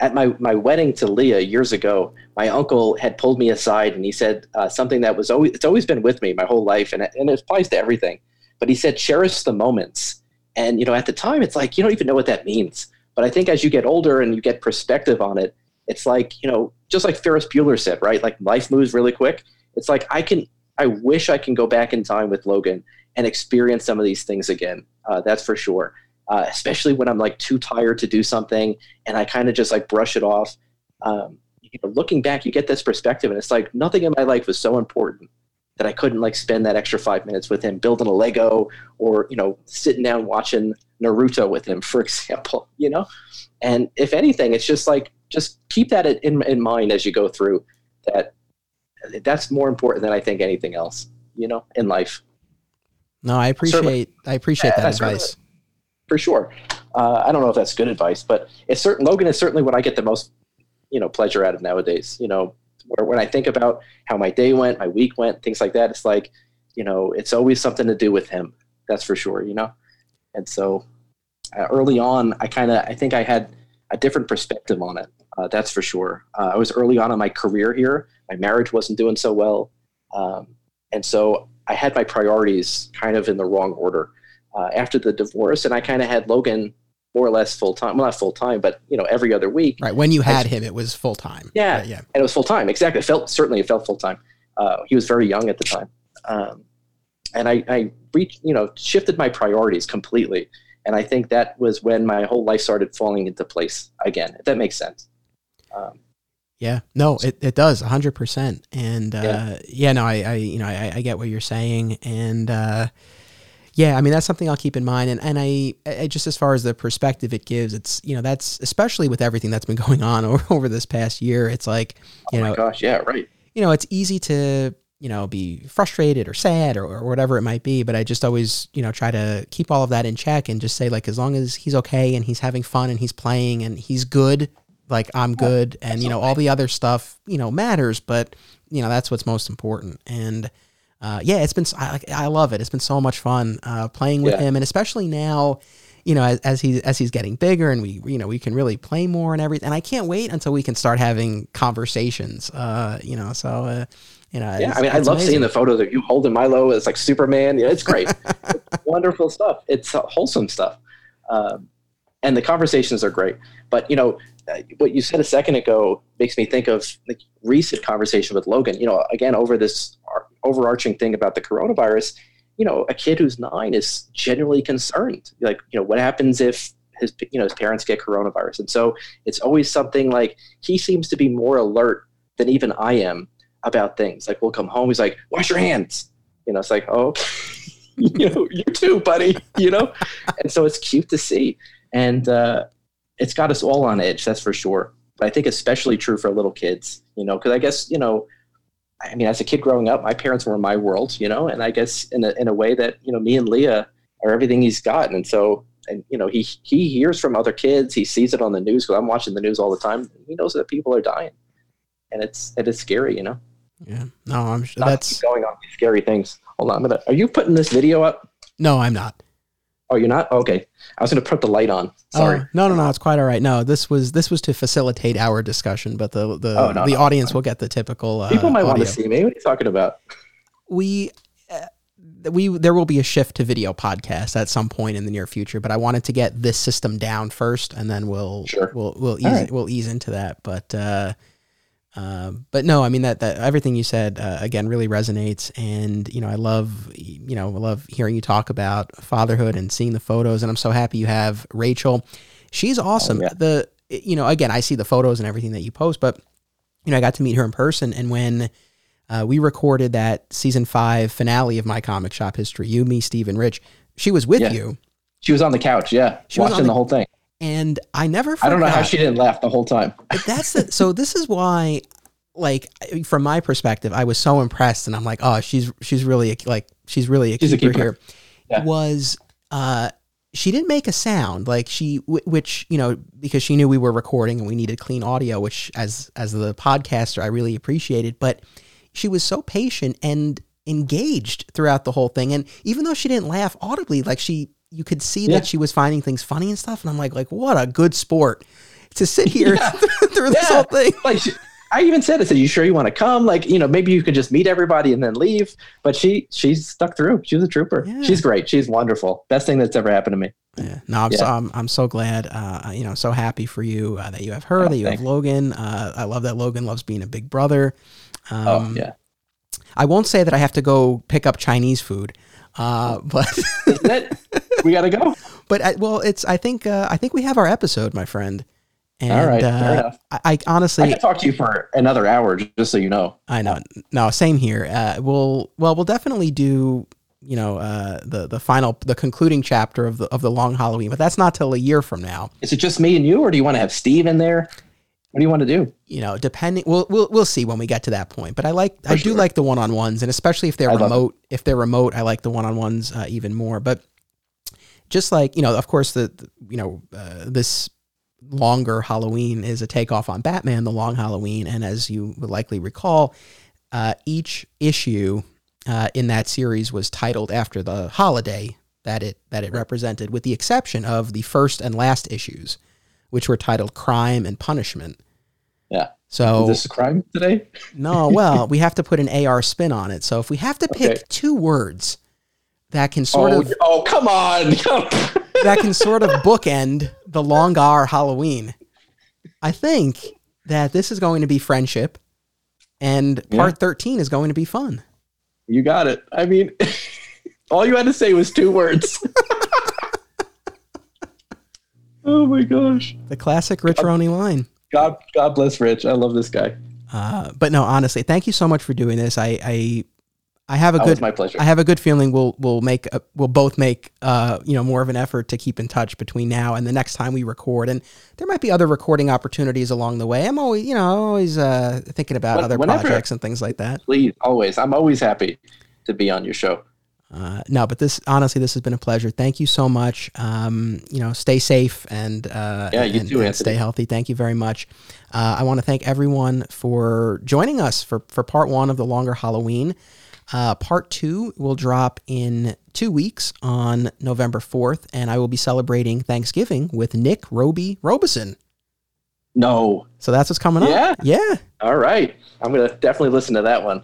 at my my wedding to Leah years ago, my uncle had pulled me aside and he said uh, something that was always it's always been with me my whole life, and it, and it applies to everything. But he said, cherish the moments. And you know, at the time, it's like you don't even know what that means but I think as you get older and you get perspective on it, it's like, you know, just like Ferris Bueller said, right? Like life moves really quick. It's like I can, I wish I can go back in time with Logan and experience some of these things again. Uh, that's for sure. Uh, especially when I'm like too tired to do something and I kind of just like brush it off. Um, you know, looking back, you get this perspective, and it's like nothing in my life was so important that I couldn't like spend that extra five minutes with him building a Lego or you know sitting down watching Naruto with him, [LAUGHS] for example, you know? And if anything, it's just like, just keep that in, in mind as you go through that that's more important than I think anything else, you know, in life. No, I appreciate, Certainly. I appreciate yeah, that advice. For sure. Uh, I don't know if that's good advice, but it's certain Logan is certainly what I get the most, you know, pleasure out of nowadays, you know, where when I think about how my day went, my week went, things like that, it's like, you know, it's always something to do with him. That's for sure, you know? And so uh, early on, I kind of I think I had a different perspective on it. Uh, that's for sure. Uh, I was early on in my career here. My marriage wasn't doing so well, um, and so I had my priorities kind of in the wrong order. Uh, after the divorce, and I kind of had Logan more or less full time. Well, not full time, but you know, every other week. Right. When you had him, it was full time. Yeah, yeah. And it was full time. Exactly. It felt certainly it felt full time. Uh, he was very young at the time, um, and I, I reached, you know, shifted my priorities completely. And I think that was when my whole life started falling into place again, if that makes sense. Um, yeah, no, it, it does hundred percent. And, uh, yeah. yeah, no, I, I, you know, I, I get what you're saying. And, uh, yeah, I mean, that's something I'll keep in mind. And, and I, I, just as far as the perspective it gives, it's, you know, that's especially with everything that's been [LAUGHS] going on over, over this past year. It's like, you oh know, gosh, yeah, right. You know, it's easy to, you know, be frustrated or sad or, or whatever it might be. But I just always, you know, try to keep all of that in check and just say, like, as long as he's okay and he's having fun and he's playing and he's good, like, I'm good. And, you know, all the other stuff, you know, matters. But, you know, that's what's most important. And, uh, yeah, it's been, I, I love it. It's been so much fun uh, playing with yeah. him. And especially now, you know, as, as he as he's getting bigger and we you know we can really play more and everything. And I can't wait until we can start having conversations. Uh, you know, so uh, you know, yeah, I mean, I love amazing. seeing the photos of you holding Milo as like Superman. Yeah, it's great. it's [LAUGHS] wonderful stuff. It's uh, wholesome stuff. Um, and the conversations are great. But, you know, uh, what you said a second ago makes me think of the recent conversation with Logan. You know, again, over this overarching thing about the coronavirus, you know, a kid who's nine is genuinely concerned. Like, you know, what happens if his, you know, his parents get coronavirus? And so it's always something like he seems to be more alert than even I am about things. Like we'll come home, he's like, "Wash your hands." You know, it's like, "Oh, [LAUGHS] you know, you too, buddy." You know, and so it's cute to see, and uh, it's got us all on edge. That's for sure. But I think especially true for little kids. You know, because I guess you know, I mean, as a kid growing up, my parents were my world. You know, and I guess in a in a way that you know, me and Leah are everything he's got, and so and you know he he hears from other kids he sees it on the news because i'm watching the news all the time he knows that people are dying and it's it is scary you know yeah. No, I'm sure that's going on these scary things. Hold on, a minute. Are you putting this video up? No, I'm not. Oh, you're not? Okay. I was going to put the light on. Sorry. Oh, no, no, no. It's quite all right. No, this was this was to facilitate our discussion, but the the oh, no, the no, audience no. will get the typical. Uh, People might audio. want to see me. What are you talking about? We. Uh, we there will be a shift to video podcast at some point in the near future, but I wanted to get this system down first, and then we'll sure. we'll we'll ease right. we'll ease into that. But uh, um, but no, I mean that that everything you said uh, again really resonates, and you know I love you know I love hearing you talk about fatherhood and seeing the photos, and I'm so happy you have Rachel. She's awesome. Oh, yeah. The you know again I see the photos and everything that you post, but you know I got to meet her in person, and when uh, we recorded that season five finale of my comic shop history, you, me, Steve, and Rich, she was with yeah. you. She was on the couch, yeah, she watching the, the whole thing and I never. Forgot. I don't know how she didn't laugh the whole time. That's the, so. This is why, like, from my perspective, I was so impressed, and I'm like, oh, she's she's really a, like she's really a, she's keeper, a keeper, here. Yeah. Was uh, she didn't make a sound like she which you know because she knew we were recording and we needed clean audio which as as the podcaster i really appreciated but she was so patient and engaged throughout the whole thing and even though she didn't laugh audibly like she you could see yeah. that she was finding things funny and stuff and i'm like like what a good sport to sit here yeah. [LAUGHS] through this whole thing [LAUGHS] like she, I even said, I said, you sure you want to come? Like, you know, maybe you could just meet everybody and then leave. But she, she's stuck through. She was a trooper. She's great. She's wonderful. Best thing that's ever happened to me. Yeah. No, I'm, yeah. so, I'm, I'm so glad, uh, you know, so happy for you uh, that you have her, oh, that you thanks. have Logan. Uh, I love that Logan loves being a big brother. Um, oh, yeah. I won't say that I have to go pick up Chinese food, uh, but [LAUGHS] we got to go. But I, well, it's, I think, uh, I think we have our episode, my friend. And, All right, uh, I, I, honestly, I can talk to you for another hour, just so you know. I know. No, same here. Uh, we'll, well, we'll definitely do, you know, uh, the the final, the concluding chapter of the of the long Halloween, but that's not till a year from now. Is it just me and you, or do you want to have Steve in there? What do you want to do? You know, depending, we'll we'll we'll see when we get to that point. But I like, for I sure. do like the one on ones, and especially if they're I remote. If they're remote, I like the one on ones uh, even more. But just like you know, of course, the, the you know uh, this longer Halloween is a takeoff on Batman, The Long Halloween. And as you would likely recall, uh, each issue uh, in that series was titled after the holiday that it that it represented, with the exception of the first and last issues, which were titled Crime and Punishment. Yeah. So is this a crime today? no, well, we have to put an AR spin on it. So if we have to pick okay. two words that can sort oh, of oh come on [LAUGHS] that can sort of bookend the long R Halloween. I think that this is going to be friendship, and part yeah. thirteen is going to be fun. You got it. I mean, [LAUGHS] all you had to say was two words. [LAUGHS] oh my gosh! The classic Rich Roney line. God, God bless Rich. I love this guy. Uh, but no, honestly, thank you so much for doing this. I, I I have a that good my pleasure. I have a good feeling we'll we'll make a, we'll both make uh you know more of an effort to keep in touch between now and the next time we record and there might be other recording opportunities along the way. I'm always you know always uh thinking about when, other projects and things like that. Please, always. I'm always happy to be on your show. Uh, no, but this honestly, this has been a pleasure. Thank you so much. Um, you know, stay safe and uh, yeah, you and, too, and stay healthy. Thank you very much. Uh, I want to thank everyone for joining us for for part one of the longer Halloween. Uh, part two will drop in two weeks on November 4th, and I will be celebrating Thanksgiving with Nick Roby Robeson. No. So that's what's coming yeah. up. Yeah. All right. I'm going to definitely listen to that one.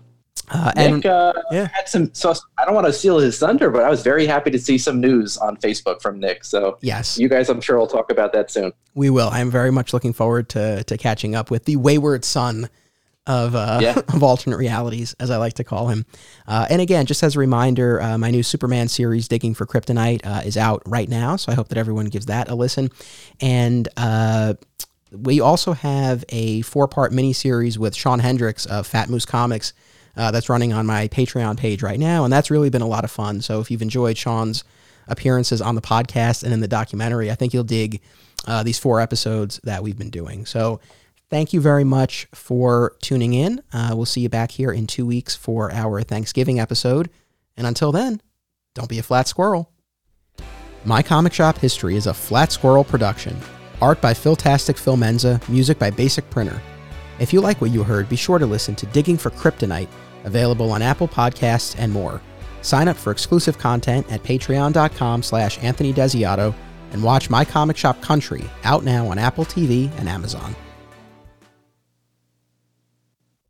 Uh, Nick and, uh, yeah. had some. So I don't want to steal his thunder, but I was very happy to see some news on Facebook from Nick. So yes, you guys, I'm sure, will talk about that soon. We will. I'm very much looking forward to to catching up with the wayward son of uh, yeah. [LAUGHS] of alternate realities, as I like to call him. Uh, and again, just as a reminder, uh, my new Superman series, Digging for Kryptonite, uh, is out right now. So I hope that everyone gives that a listen. And uh, we also have a four part miniseries with Sean Hendricks of Fat Moose Comics. Uh, that's running on my Patreon page right now, and that's really been a lot of fun. So if you've enjoyed Sean's appearances on the podcast and in the documentary, I think you'll dig these four episodes that we've been doing. So Thank you very much for tuning in. Uh, we'll see you back here in two weeks for our Thanksgiving episode. And until then, don't be a flat squirrel. My Comic Shop History is a Flat Squirrel production. Art by Philtastic Phil Menza, music by Basic Printer. If you like what you heard, be sure to listen to Digging for Kryptonite, available on Apple Podcasts and more. Sign up for exclusive content at patreon.com slash Anthony Desiato and watch My Comic Shop Country, out now on Apple TV and Amazon.